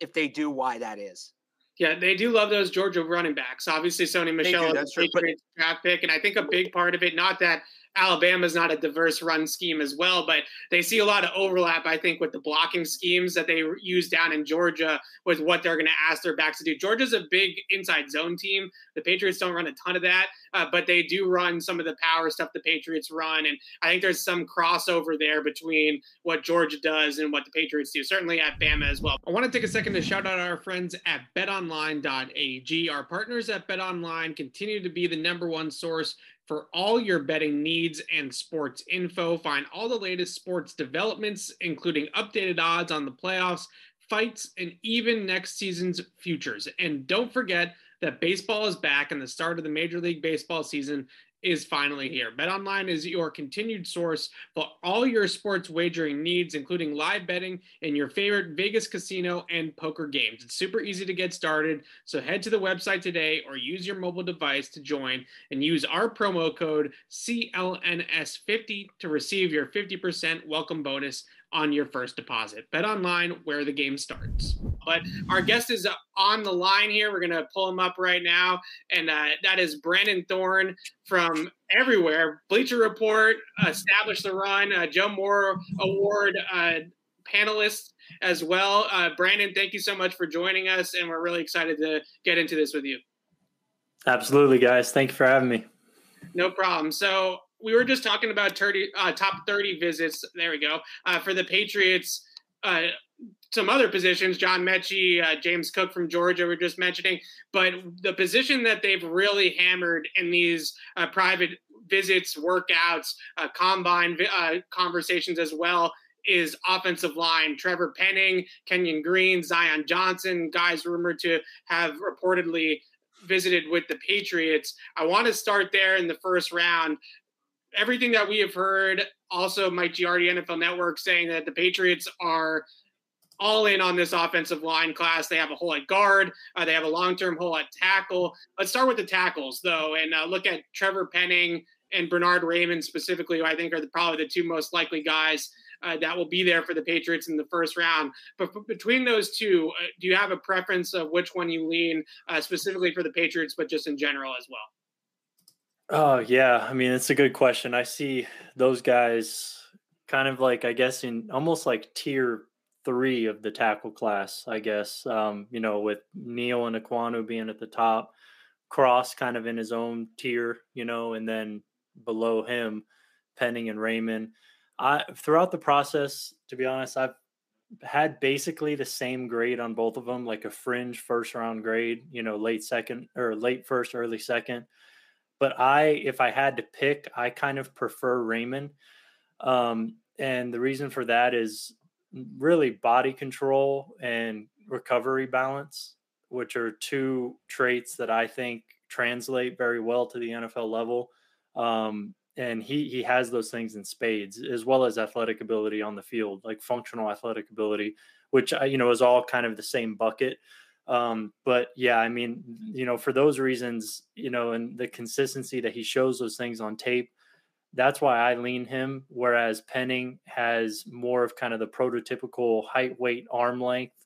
if they do, why that is. Yeah, they do love those Georgia running backs. Obviously, Sony Michel is a great draft pick, and I think a big part of it, not that Alabama's not a diverse run scheme as well, but they see a lot of overlap, I think, with the blocking schemes that they use down in Georgia with what they're going to ask their backs to do. Georgia's a big inside zone team. The Patriots don't run a ton of that, uh, but they do run some of the power stuff the Patriots run. And I think there's some crossover there between what Georgia does and what the Patriots do, certainly at Bama as well. I want to take a second to shout out our friends at betonline.ag. Our partners at betonline continue to be the number one source for all your betting needs and sports info. Find all the latest sports developments, including updated odds on the playoffs, fights, and even next season's futures. And don't forget that baseball is back and the start of the Major League Baseball season is finally here. BetOnline is your continued source for all your sports wagering needs, including live betting in your favorite Vegas casino and poker games. It's super easy to get started, so head to the website today or use your mobile device to join and use our promo code CLNS50 to receive your 50% welcome bonus on your first deposit. Bet online where the game starts. But our guest is on the line here. We're going to pull him up right now. And uh, that is Brandon Thorn from everywhere. Bleacher Report, Establish the Run, uh, Joe Moore Award uh, panelist as well. Uh, Brandon, thank you so much for joining us. And we're really excited to get into this with you. Absolutely, guys. Thank you for having me. No problem. So we were just talking about 30, uh, top 30 visits. There we go. Uh, for the Patriots, uh, some other positions, John Metchie, uh, James Cook from Georgia, we're just mentioning. But the position that they've really hammered in these uh, private visits, workouts, uh, combine conversations as well is offensive line. Trevor Penning, Kenyon Green, Zion Johnson, guys rumored to have reportedly visited with the Patriots. I want to start there in the first round everything that we have heard, also Mike Giardi, NFL Network, saying that the Patriots are all in on this offensive line class. They have a hole at guard. Uh, they have a long-term hole at tackle. Let's start with the tackles, though, and uh, look at Trevor Penning and Bernhard Raimann specifically, who I think are the, probably the two most likely guys uh, that will be there for the Patriots in the first round. But between those two, uh, do you have a preference of which one you lean uh, specifically for the Patriots, but just in general as well? Oh yeah, I mean it's a good question. I see those guys kind of like I guess in almost like tier three of the tackle class. I guess um, you know with Neal and Ekwonu being at the top, Cross kind of in his own tier, you know, and then below him, Penning and Raimann. I throughout the process, to be honest, I've had basically the same grade on both of them, like a fringe first round grade, you know, late second or late first, early second but I, if I had to pick, I kind of prefer Raimann. Um, and the reason for that is really body control and recovery balance, which are two traits that I think translate very well to the NFL level. Um, and he he has those things in spades, as well as athletic ability on the field, like functional athletic ability, which you know is all kind of the same bucket. Um, but yeah, I mean, you know, for those reasons, you know, and the consistency that he shows those things on tape, that's why I lean him. Whereas Penning has more of kind of the prototypical height, weight, arm length,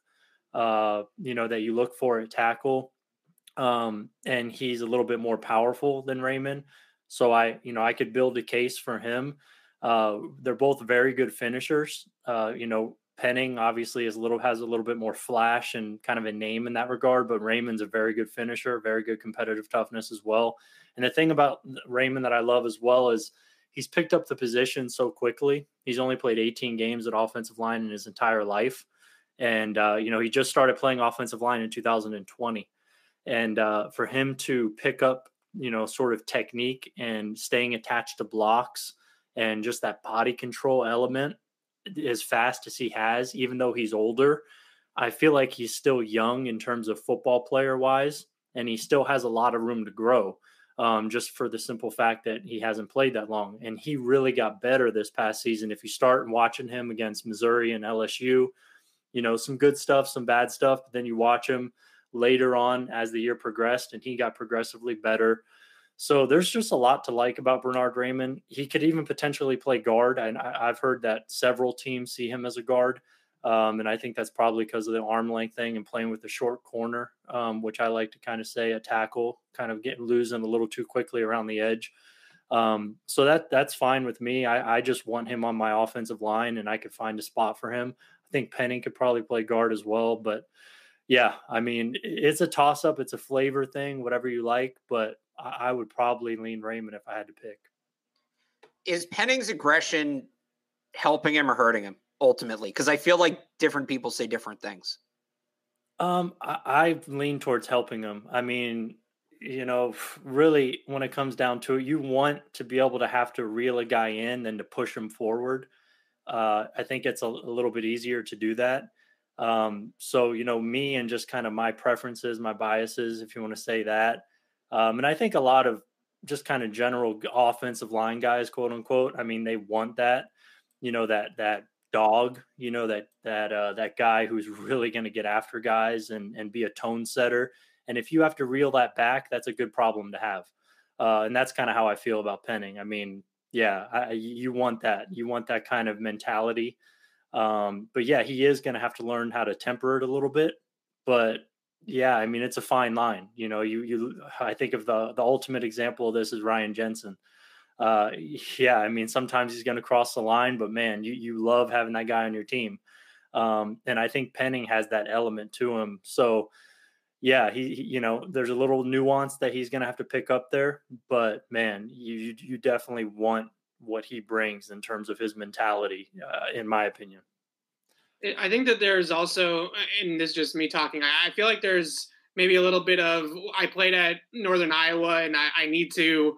uh, you know, that you look for at tackle. Um, and he's a little bit more powerful than Raimann. So I, you know, I could build a case for him. Uh, they're both very good finishers. Uh, you know, Penning obviously is a little has a little bit more flash and kind of a name in that regard, but Raimann's a very good finisher, very good competitive toughness as well. And the thing about Raimann that I love as well is he's picked up the position so quickly. He's only played 18 games at offensive line in his entire life, and uh, you know he just started playing offensive line in 2020. And uh, for him to pick up, you know, sort of technique and staying attached to blocks and just that body control element as fast as he has, even though he's older, I feel like he's still young in terms of football player wise, and he still has a lot of room to grow. Um, just for the simple fact that he hasn't played that long, and he really got better this past season. If you start watching him against Missouri and LSU, you know some good stuff, some bad stuff, but then you watch him later on as the year progressed, and he got progressively better. So there's just a lot to like about Bernhard Raimann. He could even potentially play guard, and I, have heard that several teams see him as a guard. Um, and I think that's probably because of the arm length thing and playing with the short corner, um, which I like to kind of say a tackle, kind of getting losing a little too quickly around the edge. Um, so that that's fine with me. I, I, just want him on my offensive line, and I could find a spot for him. I think Penning could probably play guard as well, but yeah, I mean it's a toss up. It's a flavor thing, whatever you like. But I would probably lean Raimann if I had to pick. Is Penning's aggression helping him or hurting him ultimately? Because I feel like different people say different things. Um, I, I lean towards helping him. I mean, you know, really, when it comes down to it, you want to be able to have to reel a guy in than to push him forward. Uh, I think it's a, a, little bit easier to do that. Um, so, you know, me and just kind of my preferences, my biases, if you want to say that, um, and I think a lot of just kind of general offensive line guys, quote unquote. I mean, they want that, you know, that that dog, you know, that that uh, that guy who's really going to get after guys and and be a tone setter. And if you have to reel that back, that's a good problem to have. Uh, and that's kind of how I feel about Penning. I mean, yeah, I, you want that. You want that kind of mentality. Um, but yeah, he is going to have to learn how to temper it a little bit. But yeah, I mean it's a fine line. You know, you you I think of the the ultimate example of this is Ryan Jensen. Uh, yeah, I mean sometimes he's going to cross the line, but man, you you love having that guy on your team. Um, and I think Penning has that element to him. So yeah, he, he you know there's a little nuance that he's going to have to pick up there, but man, you you definitely want what he brings in terms of his mentality, uh, in my opinion. I think that there's also, and this is just me talking, I feel like there's maybe a little bit of I played at Northern Iowa and I, I need to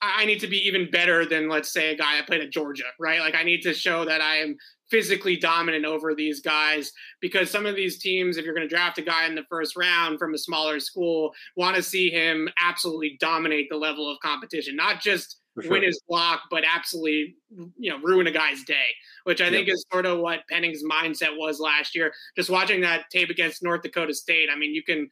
I need to be even better than let's say a guy I played at Georgia, right? Like I need to show that I am physically dominant over these guys because some of these teams, if you're going to draft a guy in the first round from a smaller school, want to see him absolutely dominate the level of competition, not just sure. win his block, but absolutely you know ruin a guy's day, which I think is sort of what Penning's mindset was last year. Just watching that tape against North Dakota State, I mean, you can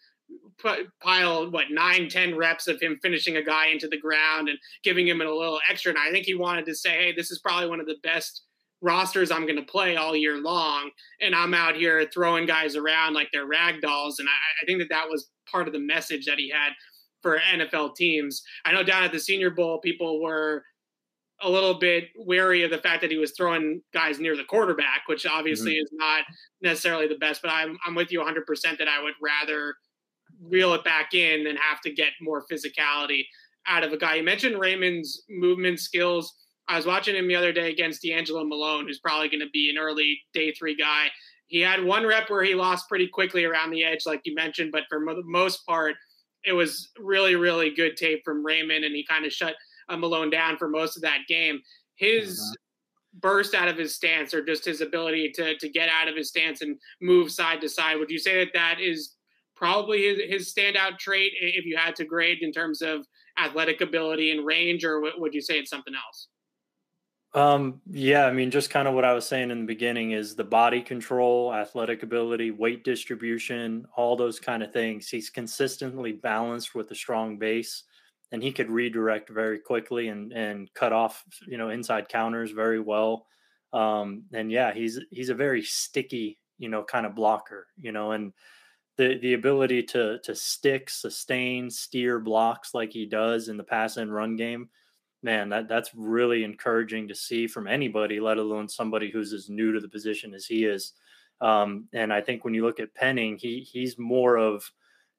put, pile what nine, ten reps of him finishing a guy into the ground and giving him a little extra. And I think he wanted to say, hey, this is probably one of the best rosters I'm going to play all year long, and I'm out here throwing guys around like they're rag dolls. And I, I think that that was part of the message that he had for NFL teams. I know down at the Senior Bowl, people were a little bit wary of the fact that he was throwing guys near the quarterback, which obviously mm-hmm. is not necessarily the best. But I'm I'm with you 100 percent that I would rather reel it back in than have to get more physicality out of a guy. You mentioned Raimann's movement skills. I was watching him the other day against D'Angelo Malone, who's probably going to be an early day three guy. He had one rep where he lost pretty quickly around the edge, like you mentioned, but for the most part, it was really, really good tape from Raimann, and he kind of shut uh, Malone down for most of that game. His mm-hmm. burst out of his stance, or just his ability to to get out of his stance and move side to side, would you say that that is probably his, his standout trait if you had to grade in terms of athletic ability and range, or would you say it's something else? Um, yeah, I mean, just kind of what I was saying in the beginning is the body control, athletic ability, weight distribution, all those kind of things. He's consistently balanced with a strong base, and he could redirect very quickly and and cut off, you know, inside counters very well. Um, and yeah, he's he's a very sticky, you know, kind of blocker, you know, and the the ability to to stick, sustain, steer blocks like he does in the pass and run game man, that that's really encouraging to see from anybody, let alone somebody who's as new to the position as he is. Um, and I think when you look at Penning, he he's more of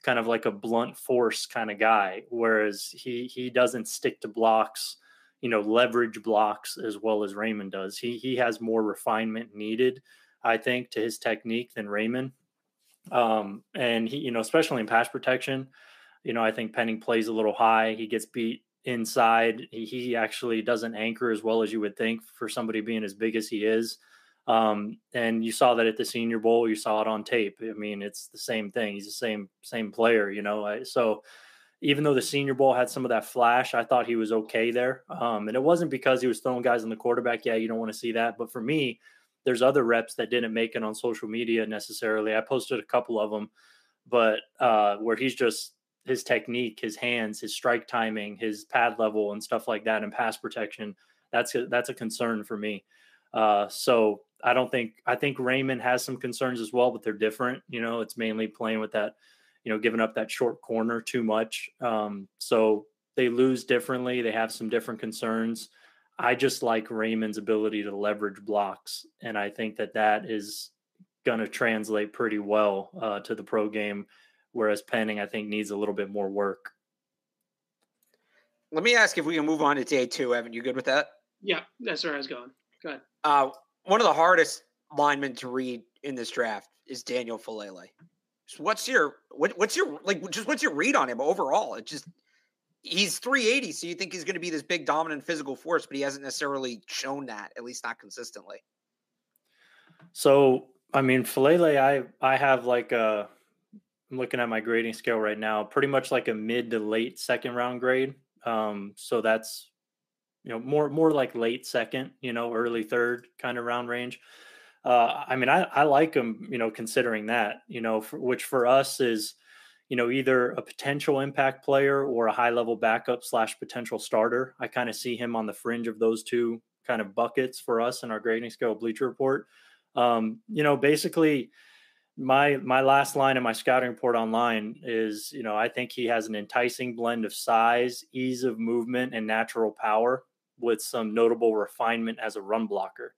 kind of like a blunt force kind of guy, whereas he he doesn't stick to blocks, you know, leverage blocks as well as Raimann does. He he has more refinement needed, I think, to his technique than Raimann. Um, and he, you know, especially in pass protection, you know, I think Penning plays a little high. He gets beat inside. He, he, actually doesn't anchor as well as you would think for somebody being as big as he is. Um, and you saw that at the Senior Bowl. You saw it on tape. I mean, it's the same thing. He's the same same player, you know. So even though the Senior Bowl had some of that flash, I thought he was okay there. Um, and it wasn't because he was throwing guys in the quarterback. Yeah, you don't want to see that. But for me, there's other reps that didn't make it on social media necessarily. I posted a couple of them, but uh, where he's just his technique, his hands, his strike timing, his pad level, and stuff like that, and pass protection. That's a, that's a concern for me. Uh, so I don't think I think Raimann has some concerns as well, but they're different. You know, it's mainly playing with that, you know, giving up that short corner too much. Um, so they lose differently. They have some different concerns. I just like Raimann's ability to leverage blocks, and I think that that is going to translate pretty well uh, to the pro game whereas Penning, I think, needs a little bit more work. Let me ask if we can move on to day two. Evan, you good with that? Yeah, that's where I was going. Go ahead. Uh, one of the hardest linemen to read in this draft is Daniel Faalele. So what's your what, what's your like just what's your read on him overall? It just he's 380, so you think he's going to be this big dominant physical force, but he hasn't necessarily shown that, at least not consistently. So I mean, Faalele, I I have like a I'm looking at my grading scale right now, pretty much like a mid to late second round grade. Um, so that's you know more more like late second, you know, early third kind of round range. Uh, I mean, I, I like him, you know, considering that, you know, for, which for us is, you know, either a potential impact player or a high level backup slash potential starter. I kind of see him on the fringe of those two kind of buckets for us in our grading scale Bleacher Report. Um, you know, basically, my my last line in my scouting report online is you know i think he has an enticing blend of size ease of movement and natural power with some notable refinement as a run blocker.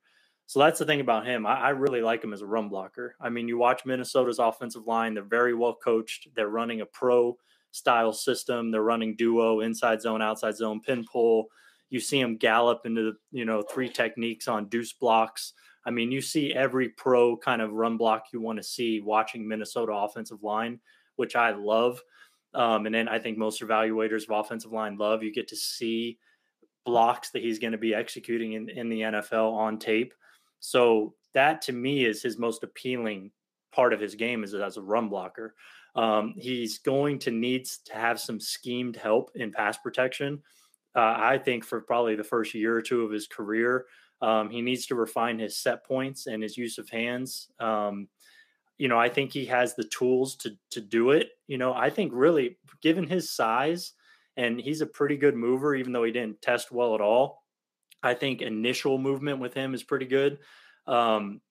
So that's the thing about him. I, I, really like him as a run blocker. I mean you watch minnesota's offensive line. They're very well coached. They're running a pro style system. They're running duo inside zone outside zone pin pull. You see him gallop into the you know three techniques on deuce blocks I mean, you see every pro kind of run block you want to see watching Minnesota offensive line, which I love. Um, and then I think most evaluators of offensive line love. You get to see blocks that he's going to be executing in, in the NFL on tape. So that to me is his most appealing part of his game is as a run blocker. Um, he's going to need to have some schemed help in pass protection. Uh, I think for probably the first year or two of his career, um, he needs to refine his set points and his use of hands. Um, you know, I think he has the tools to to do it. You know, I think really given his size and he's a pretty good mover, even though he didn't test well at all. I think initial movement with him is pretty good. Um,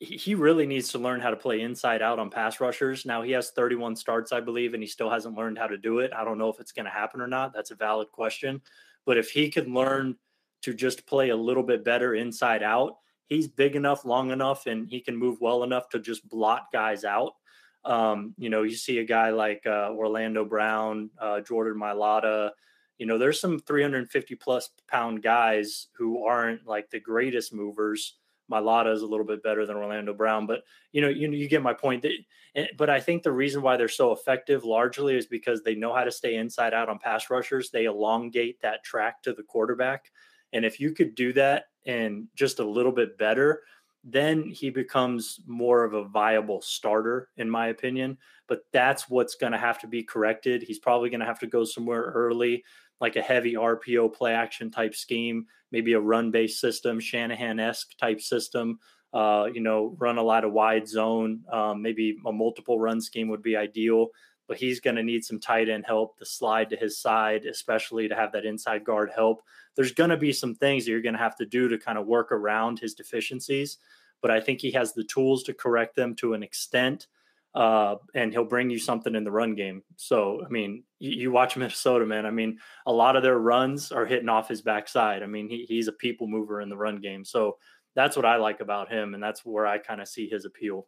he really needs to learn how to play inside out on pass rushers. Now he has 31 starts, I believe, and he still hasn't learned how to do it. I don't know if it's going to happen or not. That's a valid question. But if he can learn to just play a little bit better inside out, he's big enough, long enough, and he can move well enough to just blot guys out. Um, you know, you see a guy like uh, Orlando Brown, uh, Jordan Mailata. You know, there's some 350 plus pound guys who aren't like the greatest movers Mailata is a little bit better than Orlando Brown, but you know, you you get my point. Eh, but I think the reason why they're so effective largely is because they know how to stay inside out on pass rushers. They elongate that track to the quarterback, and if you could do that and just a little bit better, then he becomes more of a viable starter, in my opinion. But that's what's going to have to be corrected. He's probably going to have to go somewhere early like a heavy RPO play action type scheme, maybe a run based system, Shanahan esque type system. Uh, you know, run a lot of wide zone. Um, maybe a multiple run scheme would be ideal, but he's going to need some tight end help, the slide to his side, especially to have that inside guard help. There's going to be some things that you're going to have to do to kind of work around his deficiencies, but I think he has the tools to correct them to an extent uh, and he'll bring you something in the run game. So, I mean, you, you, watch Minnesota, man. I mean, a lot of their runs are hitting off his backside. I mean, he, he's a people mover in the run game. So that's what I like about him, and that's where I kind of see his appeal.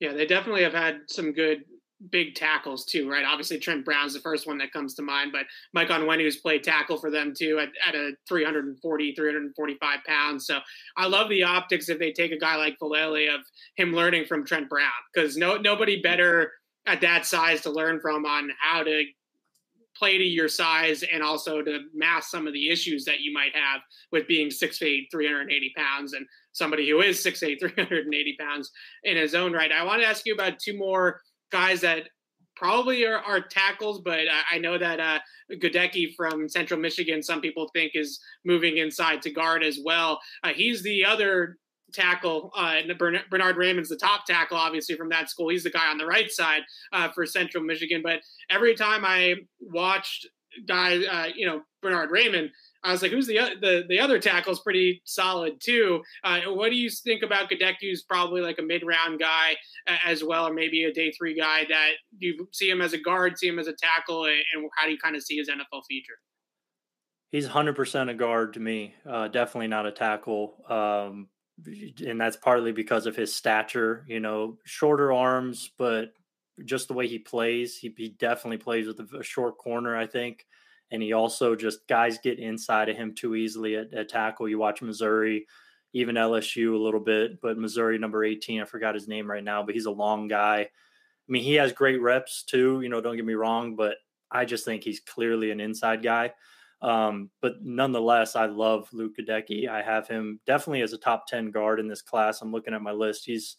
Yeah, they definitely have had some good big tackles too, right? Obviously, Trent Brown's the first one that comes to mind, but Mike Onwenu's played tackle for them too at, at a 340, 345 pounds. So I love the optics if they take a guy like Faalele of him learning from Trent Brown because no nobody better at that size to learn from on how to play to your size and also to mask some of the issues that you might have with being six 6'8, 380 pounds and somebody who is 6'8, 380 pounds in his own right. I want to ask you about two more guys that probably are, are tackles, but I, I know that uh, Goedeke from Central Michigan, some people think is moving inside to guard as well. Uh, he's the other tackle. Uh, Bernhard Raimann's the top tackle, obviously from that school. He's the guy on the right side uh, for Central Michigan. But every time I watched guys, uh, you know, Bernhard Raimann, I was like, who's the the the other tackle's pretty solid too. Uh, what do you think about Goedeke's probably like a mid round guy as well, or maybe a day three guy that you see him as a guard, see him as a tackle, and how do you kind of see his NFL future? He's 100% a guard to me. Uh, definitely not a tackle. Um, and that's partly because of his stature, you know, shorter arms, but just the way he plays, he, he definitely plays with a short corner, I think and he also just guys get inside of him too easily at, at, tackle. You watch Missouri, even LSU a little bit, but Missouri number 18, I forgot his name right now, but he's a long guy. I mean, he has great reps too, you know, don't get me wrong, but I just think he's clearly an inside guy. Um, but nonetheless, I love Luke Goedeke. I have him definitely as a top 10 guard in this class. I'm looking at my list. He's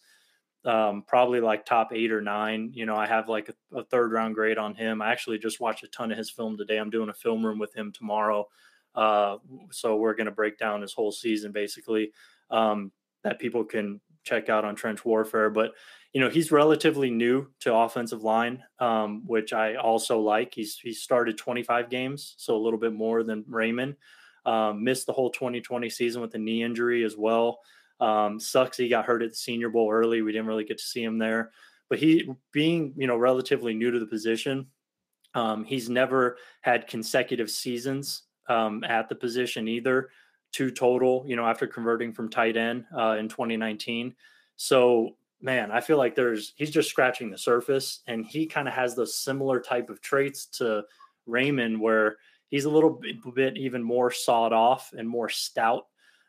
um, probably like top eight or nine. You know, I have like a, a, third round grade on him. I actually just watched a ton of his film today. I'm doing a film room with him tomorrow. Uh, so we're going to break down his whole season basically um, that people can check out on Trench Warfare. But, you know, he's relatively new to offensive line, um, which I also like. He's, he started 25 games, so a little bit more than Raimann. Um, missed the whole 2020 season with a knee injury as well. Um, sucks he got hurt at the Senior Bowl early. We didn't really get to see him there, but he being you know relatively new to the position, um, he's never had consecutive seasons um, at the position either. Two total, you know, after converting from tight end uh, in 2019. So man, I feel like there's he's just scratching the surface, and he kind of has those similar type of traits to Raimann where he's a little bit even more sawed off and more stout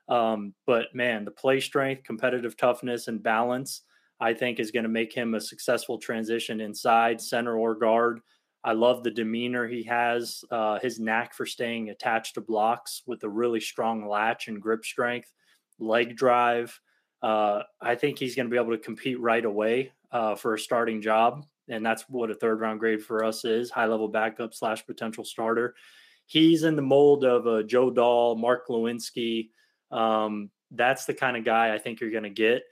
um, but man, the play strength, competitive toughness, and balance, I think, is going to make him a successful transition inside, center, or guard. I love the demeanor he has, uh, his knack for staying attached to blocks with a really strong latch and grip strength, leg drive. Uh, I think he's going to be able to compete right away uh, for a starting job. And that's what a third round grade for us is high level backup slash potential starter. He's in the mold of a Joe Dahl, Mark Glowinski, um, that's the kind of guy I think you're going to get.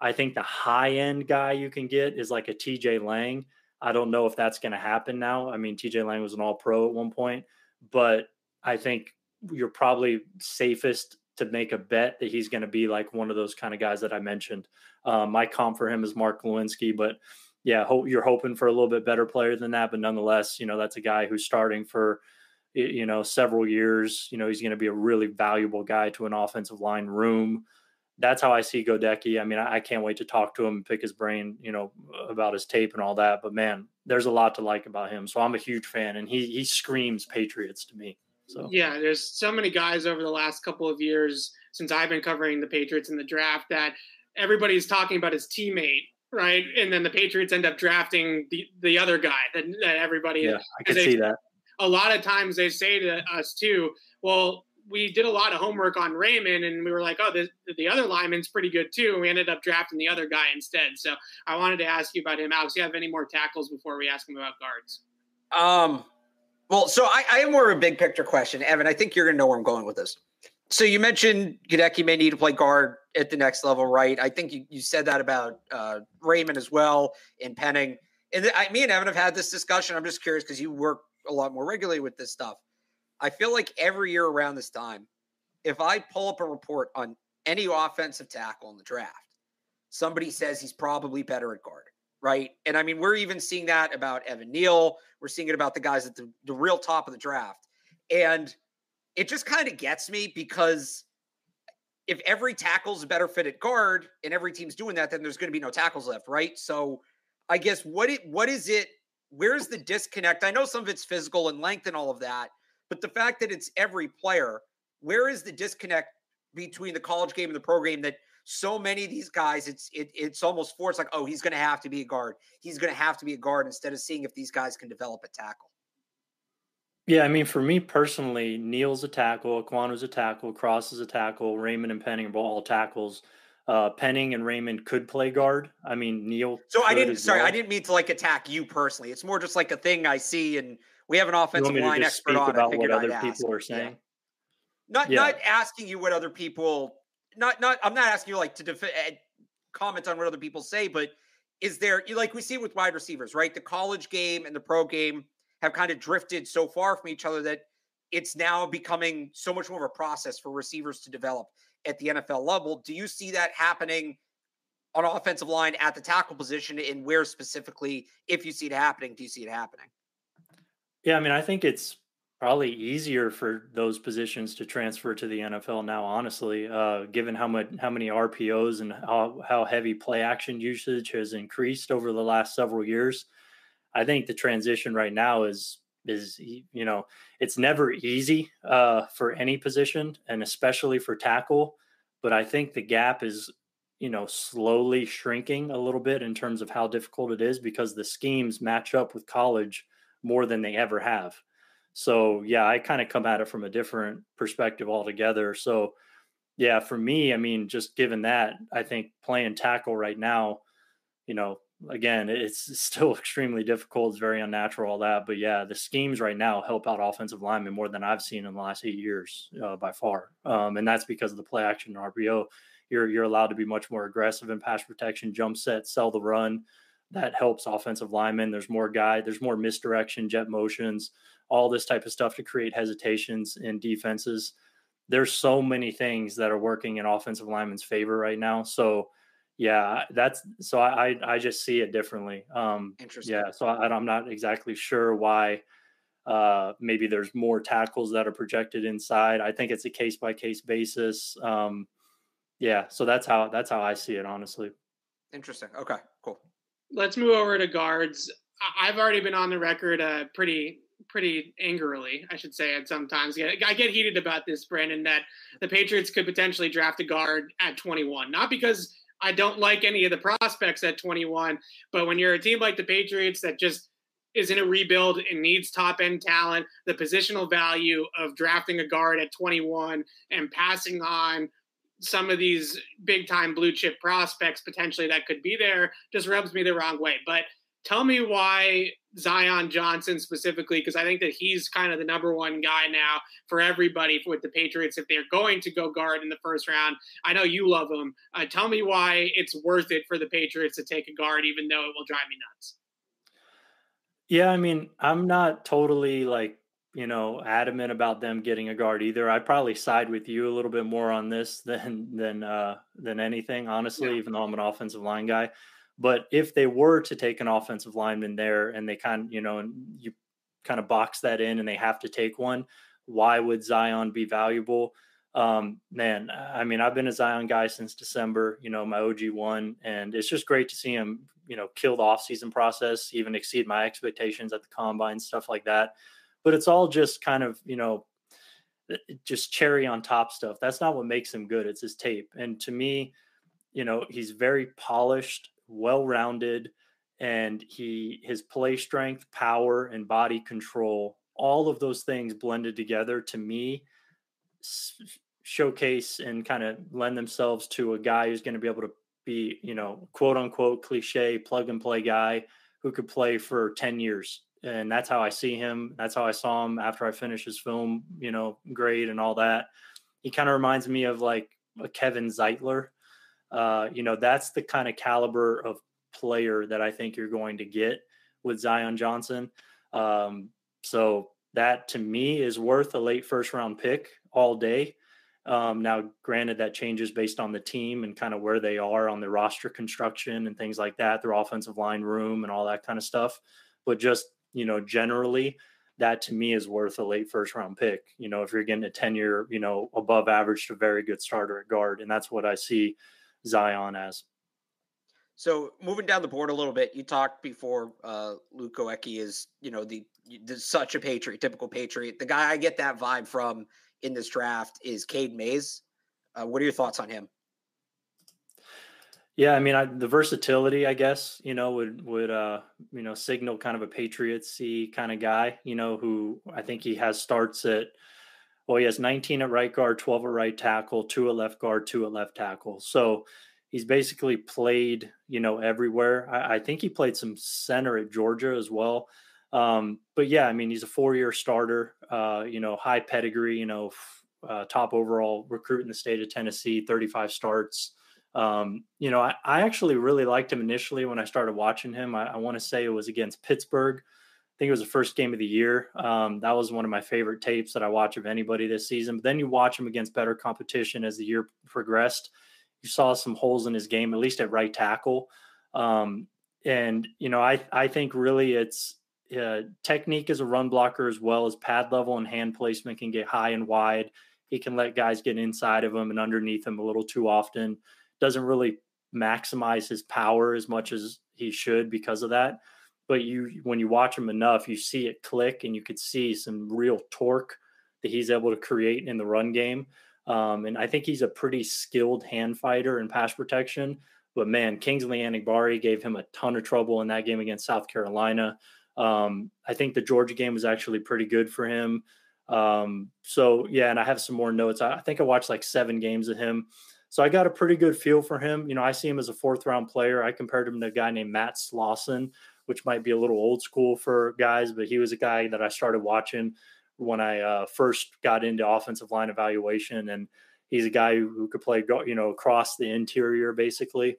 I think the high end guy you can get is like a TJ Lang. I don't know if that's going to happen now. I mean, TJ Lang was an all pro at one point, but I think you're probably safest to make a bet that he's going to be like one of those kind of guys that I mentioned. Um, my comp for him is Mark Glowinski, but yeah, hope you're hoping for a little bit better player than that. But nonetheless, you know, that's a guy who's starting for, you know, several years. You know, he's going to be a really valuable guy to an offensive line room. That's how I see Goedeke. I mean, I, I can't wait to talk to him and pick his brain, you know, about his tape and all that. But man, there's a lot to like about him. So I'm a huge fan, and he he screams Patriots to me. So yeah, there's so many guys over the last couple of years since I've been covering the Patriots in the draft that everybody's talking about his teammate, right? And then the Patriots end up drafting the the other guy that, that everybody. Yeah, I can see that. A lot of times they say to us too, well, we did a lot of homework on Raimann, and we were like, oh, the, the other lineman's pretty good too. And we ended up drafting the other guy instead. So I wanted to ask you about him, Alex. Do you have any more tackles before we ask him about guards? Um, well, so I, I have more of a big picture question, Evan. I think you're going to know where I'm going with this. So you mentioned Goedeke may need to play guard at the next level, right? I think you, you said that about uh, Raimann as well in Penning. And I, me and Evan have had this discussion. I'm just curious because you work a lot more regularly with this stuff. I feel like every year around this time, if I pull up a report on any offensive tackle in the draft, somebody says he's probably better at guard right? And I mean, we're even seeing that about Evan Neal. We're seeing it about the guys at the, the real top of the draft. And it just kind of gets me because if every tackle's a better fit at guard and every team's doing that, then there's going to be no tackles left, right? So I guess what it what is it? Where's the disconnect? I know some of it's physical and length and all of that, but the fact that it's every player, where is the disconnect between the college game and the program that so many of these guys, it's it, it's almost forced like, oh, he's going to have to be a guard. He's going to have to be a guard instead of seeing if these guys can develop a tackle. Yeah, I mean, for me personally, Neal's a tackle, Ekwonu a tackle, Cross is a tackle, Raimann and Penning are all tackles. Uh, Penning and Raimann could play guard. I mean, Neal. So I didn't. Sorry, well. I didn't mean to like attack you personally. It's more just like a thing I see, and we have an offensive line expert on. About what other people are saying. Yeah. Not yeah. not asking you what other people not not I'm not asking you like to def- eh, comment on what other people say, but is there like we see with wide receivers, right? The college game and the pro game have kind of drifted so far from each other that it's now becoming so much more of a process for receivers to develop at the NFL level. Do you see that happening on offensive line at the tackle position and where specifically if you see it happening, do you see it happening? Yeah, I mean, I think it's probably easier for those positions to transfer to the NFL now. Honestly, uh, given how much how many RPOs and how how heavy play action usage has increased over the last several years, I think the transition right now is is you know it's never easy uh, for any position and especially for tackle. But I think the gap is you know slowly shrinking a little bit in terms of how difficult it is because the schemes match up with college more than they ever have. So yeah, I kind of come at it from a different perspective altogether. So yeah, for me, I mean, just given that, I think playing tackle right now, you know, again, it's still extremely difficult. It's very unnatural, all that. But yeah, the schemes right now help out offensive linemen more than I've seen in the last eight years uh, by far. Um, and that's because of the play action and RPO. You're, you're allowed to be much more aggressive in pass protection, jump set, sell the run. That helps offensive linemen. There's more guide, there's more misdirection, jet motions all this type of stuff to create hesitations in defenses. There's so many things that are working in offensive linemen's favor right now. So, yeah, that's so I I just see it differently. Um, Interesting. Yeah, so I, I'm not exactly sure why. Uh, maybe there's more tackles that are projected inside. I think it's a case by case basis. Um, yeah, so that's how that's how I see it, honestly. Interesting. Okay, cool. Let's move over to guards. I've already been on the record uh, pretty pretty angrily, I should say, at sometimes. Get I get heated about this, Brandon, that the Patriots could potentially draft a guard at 21. Not because I don't like any of the prospects at 21, but when you're a team like the Patriots that just is in a rebuild and needs top end talent, the positional value of drafting a guard at 21 and passing on some of these big time blue chip prospects potentially that could be there just rubs me the wrong way. But tell me why Zion Johnson specifically, because I think that he's kind of the number one guy now for everybody with the Patriots if they're going to go guard in the first round. I know you love him. Uh, tell me why it's worth it for the Patriots to take a guard, even though it will drive me nuts. Yeah, I mean, I'm not totally like you know, adamant about them getting a guard either. I probably side with you a little bit more on this than than uh, than anything, honestly. Yeah. Even though I'm an offensive line guy, but if they were to take an offensive lineman there and they kind of, you know, and you kind of box that in and they have to take one, why would Zion be valuable? Um, man, I mean, I've been a Zion guy since December, you know, my OG one, and it's just great to see him, you know, kill the offseason process, even exceed my expectations at the combine, stuff like that. But it's all just kind of you know just cherry on top stuff. That's not what makes him good it's his tape. And to me you know he's very polished well rounded and he his play strength power and body control all of those things blended together to me showcase and kind of lend themselves to a guy who's going to be able to be you know quote unquote cliche plug and play guy who could play for 10 years and that's how I see him. That's how I saw him after I finished his film, you know, grade and all that. He kind of reminds me of like a Kevin Zeitler. Uh, you know, that's the kind of caliber of player that I think you're going to get with Zion Johnson. Um, so that to me is worth a late first round pick all day. Um, now, granted, that changes based on the team and kind of where they are on the roster construction and things like that, their offensive line room and all that kind of stuff. But just you know, generally that to me is worth a late first round pick. You know, if you're getting a 10 year, you know, above average to very good starter at guard. And that's what I see Zion as. So moving down the board a little bit, you talked before uh, Luke Goedeke is, you know, the, the, such a patriot, typical patriot. The guy I get that vibe from in this draft is Cade Mays. Uh, what are your thoughts on him? Yeah, I mean, I, the versatility, I guess, you know, would would uh, you know signal kind of a patriotsy kind of guy, you know, who I think he has starts at. Well, he has 19 at right guard, 12 at right tackle, two at left guard, two at left tackle. So he's basically played, you know, everywhere. I, I think he played some center at Georgia as well. Um, but yeah, I mean, he's a four-year starter. Uh, you know, high pedigree. You know, uh, top overall recruit in the state of Tennessee, 35 starts. Um, you know, I, I, actually really liked him initially when I started watching him. I, I want to say it was against Pittsburgh. I think it was the first game of the year. Um, that was one of my favorite tapes that I watch of anybody this season. But then you watch him against better competition as the year progressed. You saw some holes in his game, at least at right tackle. Um, and you know, I I think really it's uh, technique as a run blocker as well as pad level and hand placement can get high and wide. He can let guys get inside of him and underneath him a little too often doesn't really maximize his power as much as he should because of that. But you, when you watch him enough, you see it click, and you could see some real torque that he's able to create in the run game. Um, and I think he's a pretty skilled hand fighter in pass protection. But man, Kingsley Enagbare gave him a ton of trouble in that game against South Carolina. Um, I think the Georgia game was actually pretty good for him. Um, so yeah, and I have some more notes. I, I think I watched like seven games of him. So I got a pretty good feel for him. You know, I see him as a fourth round player. I compared him to a guy named Matt Slauson, which might be a little old school for guys, but he was a guy that I started watching when I uh, first got into offensive line evaluation. And he's a guy who, could play, you know, across the interior basically.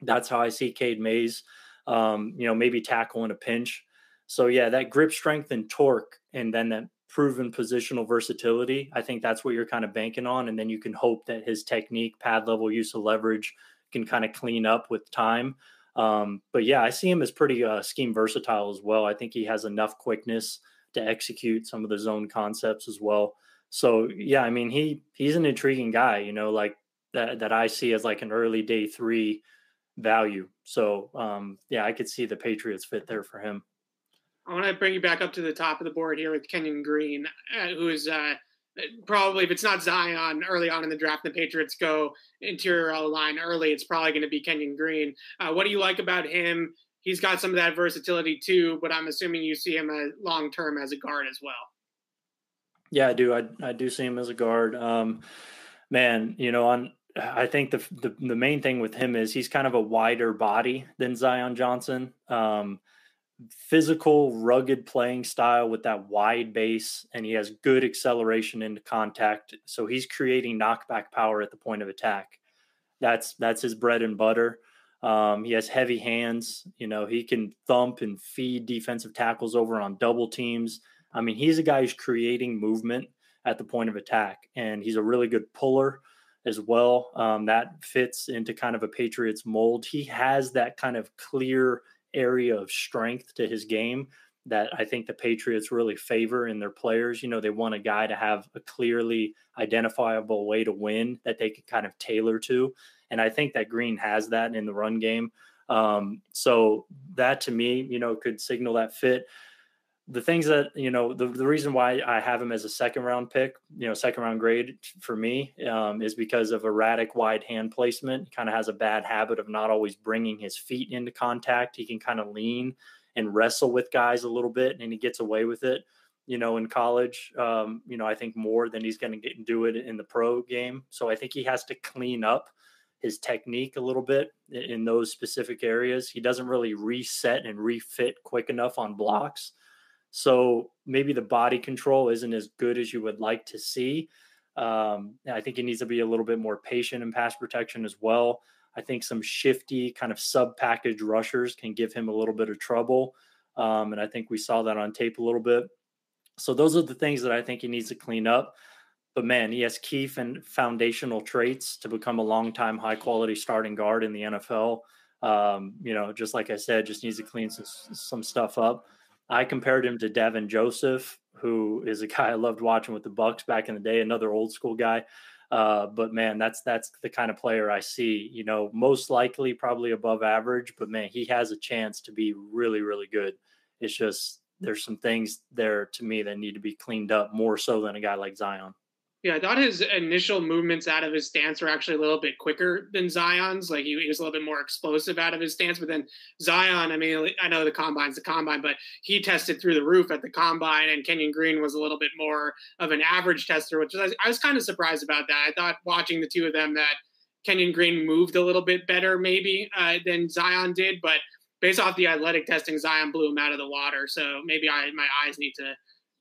That's how I see Cade Mays. Um, you know, maybe tackle in a pinch. So yeah, that grip strength and torque, and then that proven positional versatility. I think that's what you're kind of banking on. And then you can hope that his technique, pad level use of leverage can kind of clean up with time. Um, but yeah, I see him as pretty uh, scheme versatile as well. I think he has enough quickness to execute some of the zone concepts as well. So yeah, I mean he he's an intriguing guy, you know, like that that I see as like an early day three value. So um, yeah, I could see the Patriots fit there for him. I want to bring you back up to the top of the board here with Kenyon Green, uh, who is uh, probably, if it's not Zion early on in the draft, the Patriots go interior line early, it's probably going to be Kenyon Green. Uh, what do you like about him? He's got some of that versatility too, but I'm assuming you see him a long term as a guard as well. Yeah, I do. I, I do see him as a guard. Um, man, you know, on I think the, the, the main thing with him is he's kind of a wider body than Zion Johnson. Um, physical, rugged playing style with that wide base, and he has good acceleration into contact. So he's creating knockback power at the point of attack. That's that's his bread and butter. Um, he has heavy hands. You know, he can thump and feed defensive tackles over on double teams. I mean, he's a guy who's creating movement at the point of attack, and he's a really good puller as well. Um, that fits into kind of a Patriots mold. He has that kind of clear area of strength to his game that I think the Patriots really favor in their players. You know, they want a guy to have a clearly identifiable way to win that they can kind of tailor to. And I think that Green has that in the run game. Um, so that to me, you know, could signal that fit the things that you know the, the reason why i have him as a second round pick you know second round grade for me um, is because of erratic wide hand placement. Kind of has a bad habit of not always bringing his feet into contact. He can kind of lean and wrestle with guys a little bit and he gets away with it you know in college. Um, you know i think more than he's going to do it in the pro game. So i think he has to clean up his technique a little bit in those specific areas. He doesn't really reset and refit quick enough on blocks so maybe the body control isn't as good as you would like to see. Um, I think he needs to be a little bit more patient in pass protection as well. I think some shifty kind of sub package rushers can give him a little bit of trouble. Um, and I think we saw that on tape a little bit. So those are the things that I think he needs to clean up. But man, he has key and foundational traits to become a long time high quality starting guard in the NFL. Um, you know, just like I said, just needs to clean some, some stuff up. I compared him to Davin Joseph, who is a guy I loved watching with the Bucs back in the day, another old school guy. Uh, but man, that's that's the kind of player I see. You know, most likely probably above average, but man, he has a chance to be really, really good. It's just there's some things there to me that need to be cleaned up more so than a guy like Zion. Yeah, I thought his initial movements out of his stance were actually a little bit quicker than Zion's. Like he, he, was a little bit more explosive out of his stance. But then Zion, I mean, I know the combine's the combine, but he tested through the roof at the combine, and Kenyon Green was a little bit more of an average tester, which was, I was kind of surprised about that. I thought watching the two of them that Kenyon Green moved a little bit better maybe uh, than Zion did, but based off the athletic testing, Zion blew him out of the water. So maybe I my eyes need to.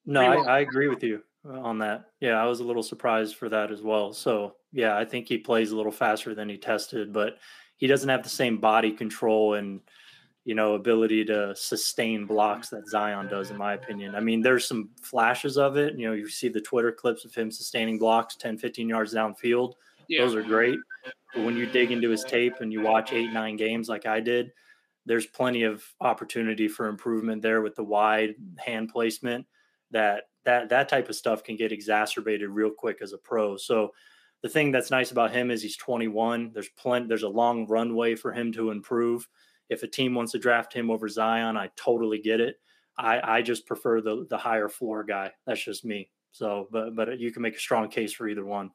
No, I, I agree with you on that. Yeah, I was a little surprised for that as well. So, yeah, I think he plays a little faster than he tested, but he doesn't have the same body control and you know ability to sustain blocks that Zion does in my opinion. I mean, there's some flashes of it. You know, you see the Twitter clips of him sustaining blocks 10, 15 yards downfield. Yeah. Those are great. But when you dig into his tape and you watch 8-9 games like I did, there's plenty of opportunity for improvement there with the wide hand placement that that that type of stuff can get exacerbated real quick as a pro. So the thing that's nice about him is he's 21. There's plenty. There's a long runway for him to improve. If a team wants to draft him over Zion, I totally get it. I, I just prefer the the higher floor guy. That's just me. So, but but you can make a strong case for either one.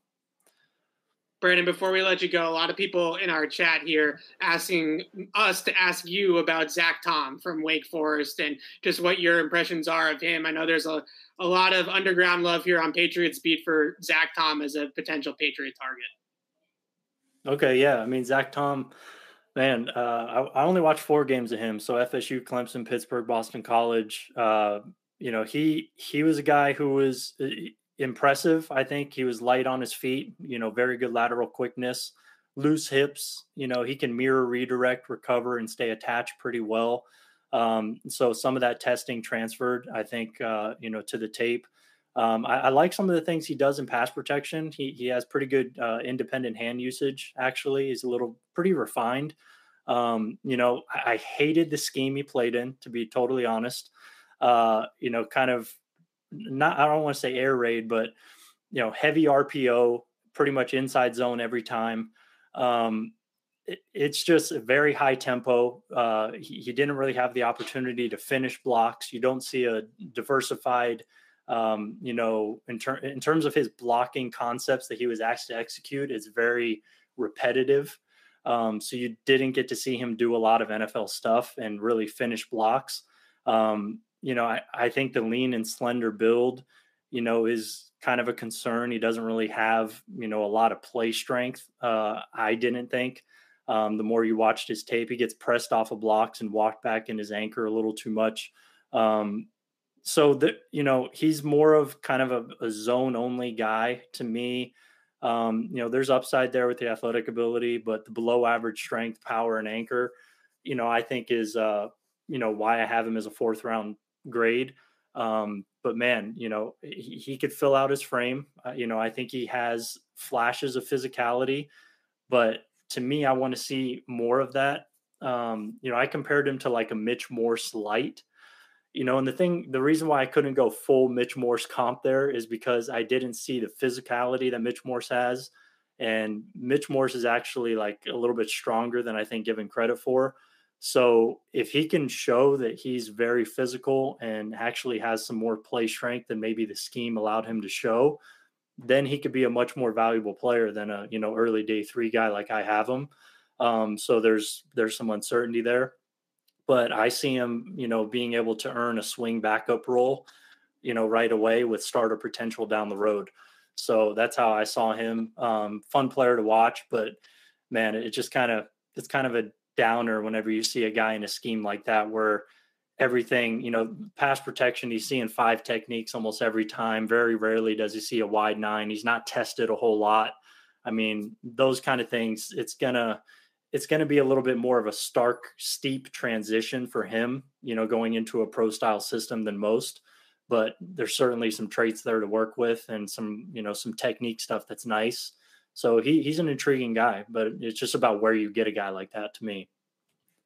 Brandon, before we let you go, a lot of people in our chat here asking us to ask you about Zach Tom from Wake Forest and just what your impressions are of him. I know there's a, a lot of underground love here on Patriots beat for Zach Tom as a potential Patriot target. Okay, yeah. I mean, Zach Tom, man, uh, I, I, only watched four games of him. So FSU, Clemson, Pittsburgh, Boston College. Uh, you know, he he was a guy who was uh, impressive. I think he was light on his feet. You know, very good lateral quickness, loose hips. You know, he can mirror, redirect, recover, and stay attached pretty well. Um, so some of that testing transferred, I think, uh, you know, to the tape. Um, I, I, like some of the things he does in pass protection. He he has pretty good uh, independent hand usage. Actually, he's a little pretty refined. Um, you know, I, I, hated the scheme he played in. To be totally honest, uh, you know, kind of not. I don't want to say air raid, but you know, heavy RPO, pretty much inside zone every time. Um, it's just a very high tempo. Uh, he, he, didn't really have the opportunity to finish blocks. You don't see a diversified, um, you know, in, ter- in terms of his blocking concepts that he was asked to execute, it's very repetitive. Um, so you didn't get to see him do a lot of NFL stuff and really finish blocks. Um, you know, I, I think the lean and slender build, you know, is kind of a concern. He doesn't really have, you know, a lot of play strength. Uh, I didn't think. Um, the more you watched his tape, he gets pressed off of blocks and walked back in his anchor a little too much. Um, so that you know, he's more of kind of a, a zone only guy to me. Um, you know, there's upside there with the athletic ability, but the below average strength, power, and anchor, you know, I think is uh, you know why I have him as a fourth round grade. Um, but man, you know, he, he could fill out his frame. Uh, you know, I think he has flashes of physicality, but to me, I want to see more of that. Um, you know, I compared him to like a Mitch Morse light. You know, and the thing, the reason why I couldn't go full Mitch Morse comp there is because I didn't see the physicality that Mitch Morse has. And Mitch Morse is actually like a little bit stronger than I think given credit for. So if he can show that he's very physical and actually has some more play strength than maybe the scheme allowed him to show, then he could be a much more valuable player than a you know early day three guy like I have him. Um, so there's there's some uncertainty there, but I see him you know being able to earn a swing backup role, you know right away with starter potential down the road. So that's how I saw him. Um, fun player to watch, but man, it just kind of it's kind of a downer whenever you see a guy in a scheme like that where everything, you know, pass protection, he's seeing five techniques almost every time. Very rarely does he see a wide nine. He's not tested a whole lot. I mean, those kind of things, it's gonna it's gonna be a little bit more of a stark, steep transition for him, you know, going into a pro style system than most. But there's certainly some traits there to work with and some, you know, some technique stuff that's nice. So he he's an intriguing guy, but it's just about where you get a guy like that to me.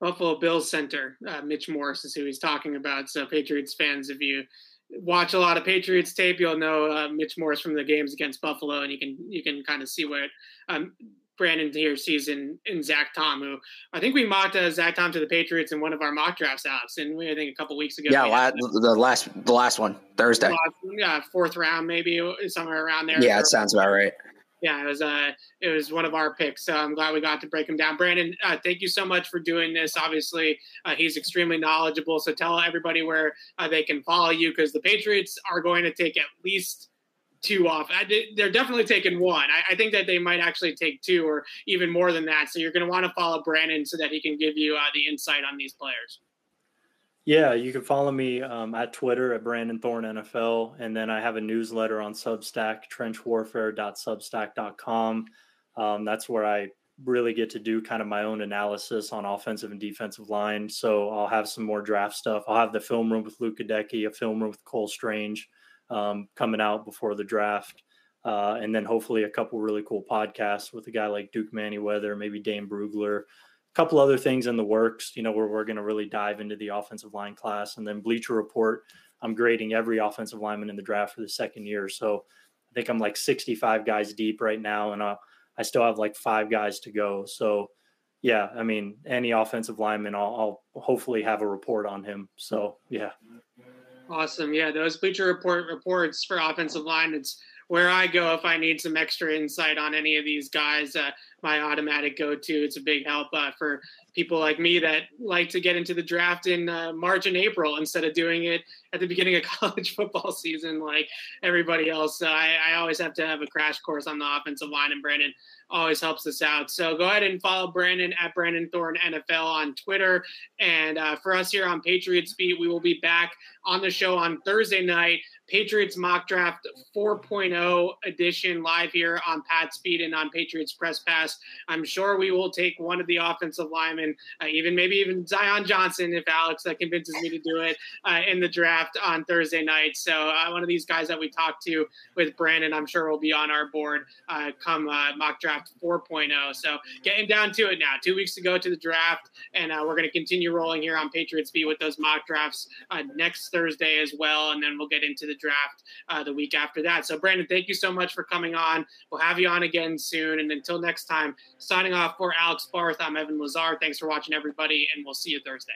Buffalo Bills center uh, Mitch Morse is who he's talking about. So Patriots fans, if you watch a lot of Patriots tape, you'll know uh, Mitch Morse from the games against Buffalo, and you can you can kind of see what um, Brandon here sees in, in Zach Tom, who I think we mocked uh, Zach Tom to the Patriots in one of our mock drafts, Alex, and we I think a couple weeks ago. Yeah, la- the last the last one Thursday. Yeah, fourth round maybe somewhere around there. Yeah, it sounds about right yeah, it was uh it was one of our picks. So I'm glad we got to break him down. Brandon, uh, thank you so much for doing this. Obviously, uh, he's extremely knowledgeable. So tell everybody where uh, they can follow you because the Patriots are going to take at least two off. They're definitely taking one. I, I, think that they might actually take two or even more than that. So you're going to want to follow Brandon so that he can give you uh, the insight on these players. Yeah, you can follow me um, at Twitter at Brandon Thorn NFL, and then I have a newsletter on Substack, trenchwarfare.substack.com. Um, that's where I really get to do kind of my own analysis on offensive and defensive line. So I'll have some more draft stuff. I'll have the film room with Luke Goedeke, a film room with Cole Strange um, coming out before the draft. Uh, and then hopefully a couple really cool podcasts with a guy like Duke Manyweather, maybe Dane Brugler, couple other things in the works, you know, where we're going to really dive into the offensive line class. And then Bleacher Report, I'm grading every offensive lineman in the draft for the second year. So I think I'm like 65 guys deep right now, and uh, I still have like five guys to go. So, yeah, I mean, any offensive lineman, I'll, I'll hopefully have a report on him. So, yeah. Awesome. Yeah, those Bleacher Report reports for offensive line, it's where I go if I need some extra insight on any of these guys. Uh, my automatic go-to. It's a big help uh, for people like me that like to get into the draft in uh, March and April instead of doing it at the beginning of college football season like everybody else. I, I, always have to have a crash course on the offensive line, and Brandon always helps us out. So go ahead and follow Brandon at Brandon Thorn NFL on Twitter. And uh, for us here on Patriots Beat, we will be back on the show on Thursday night Patriots mock draft 4.0 edition live here on Pat Speed and on Patriots Press Pass. I'm sure we will take one of the offensive linemen, uh, even maybe even Zion Johnson, if Alex uh, convinces me to do it uh, in the draft on Thursday night. So uh, one of these guys that we talked to with Brandon, I'm sure will be on our board uh, come uh, mock draft 4.0. So getting down to it now, two weeks to go to the draft, and we're going to continue rolling here on Patriots Beat with those mock drafts next Thursday as well, and then we'll get into the draft uh, the week after that. So, Brandon, thank you so much for coming on. We'll have you on again soon. And until next time, signing off for Alex Barth, I'm Evan Lazar. Thanks for watching, everybody, and we'll see you Thursday.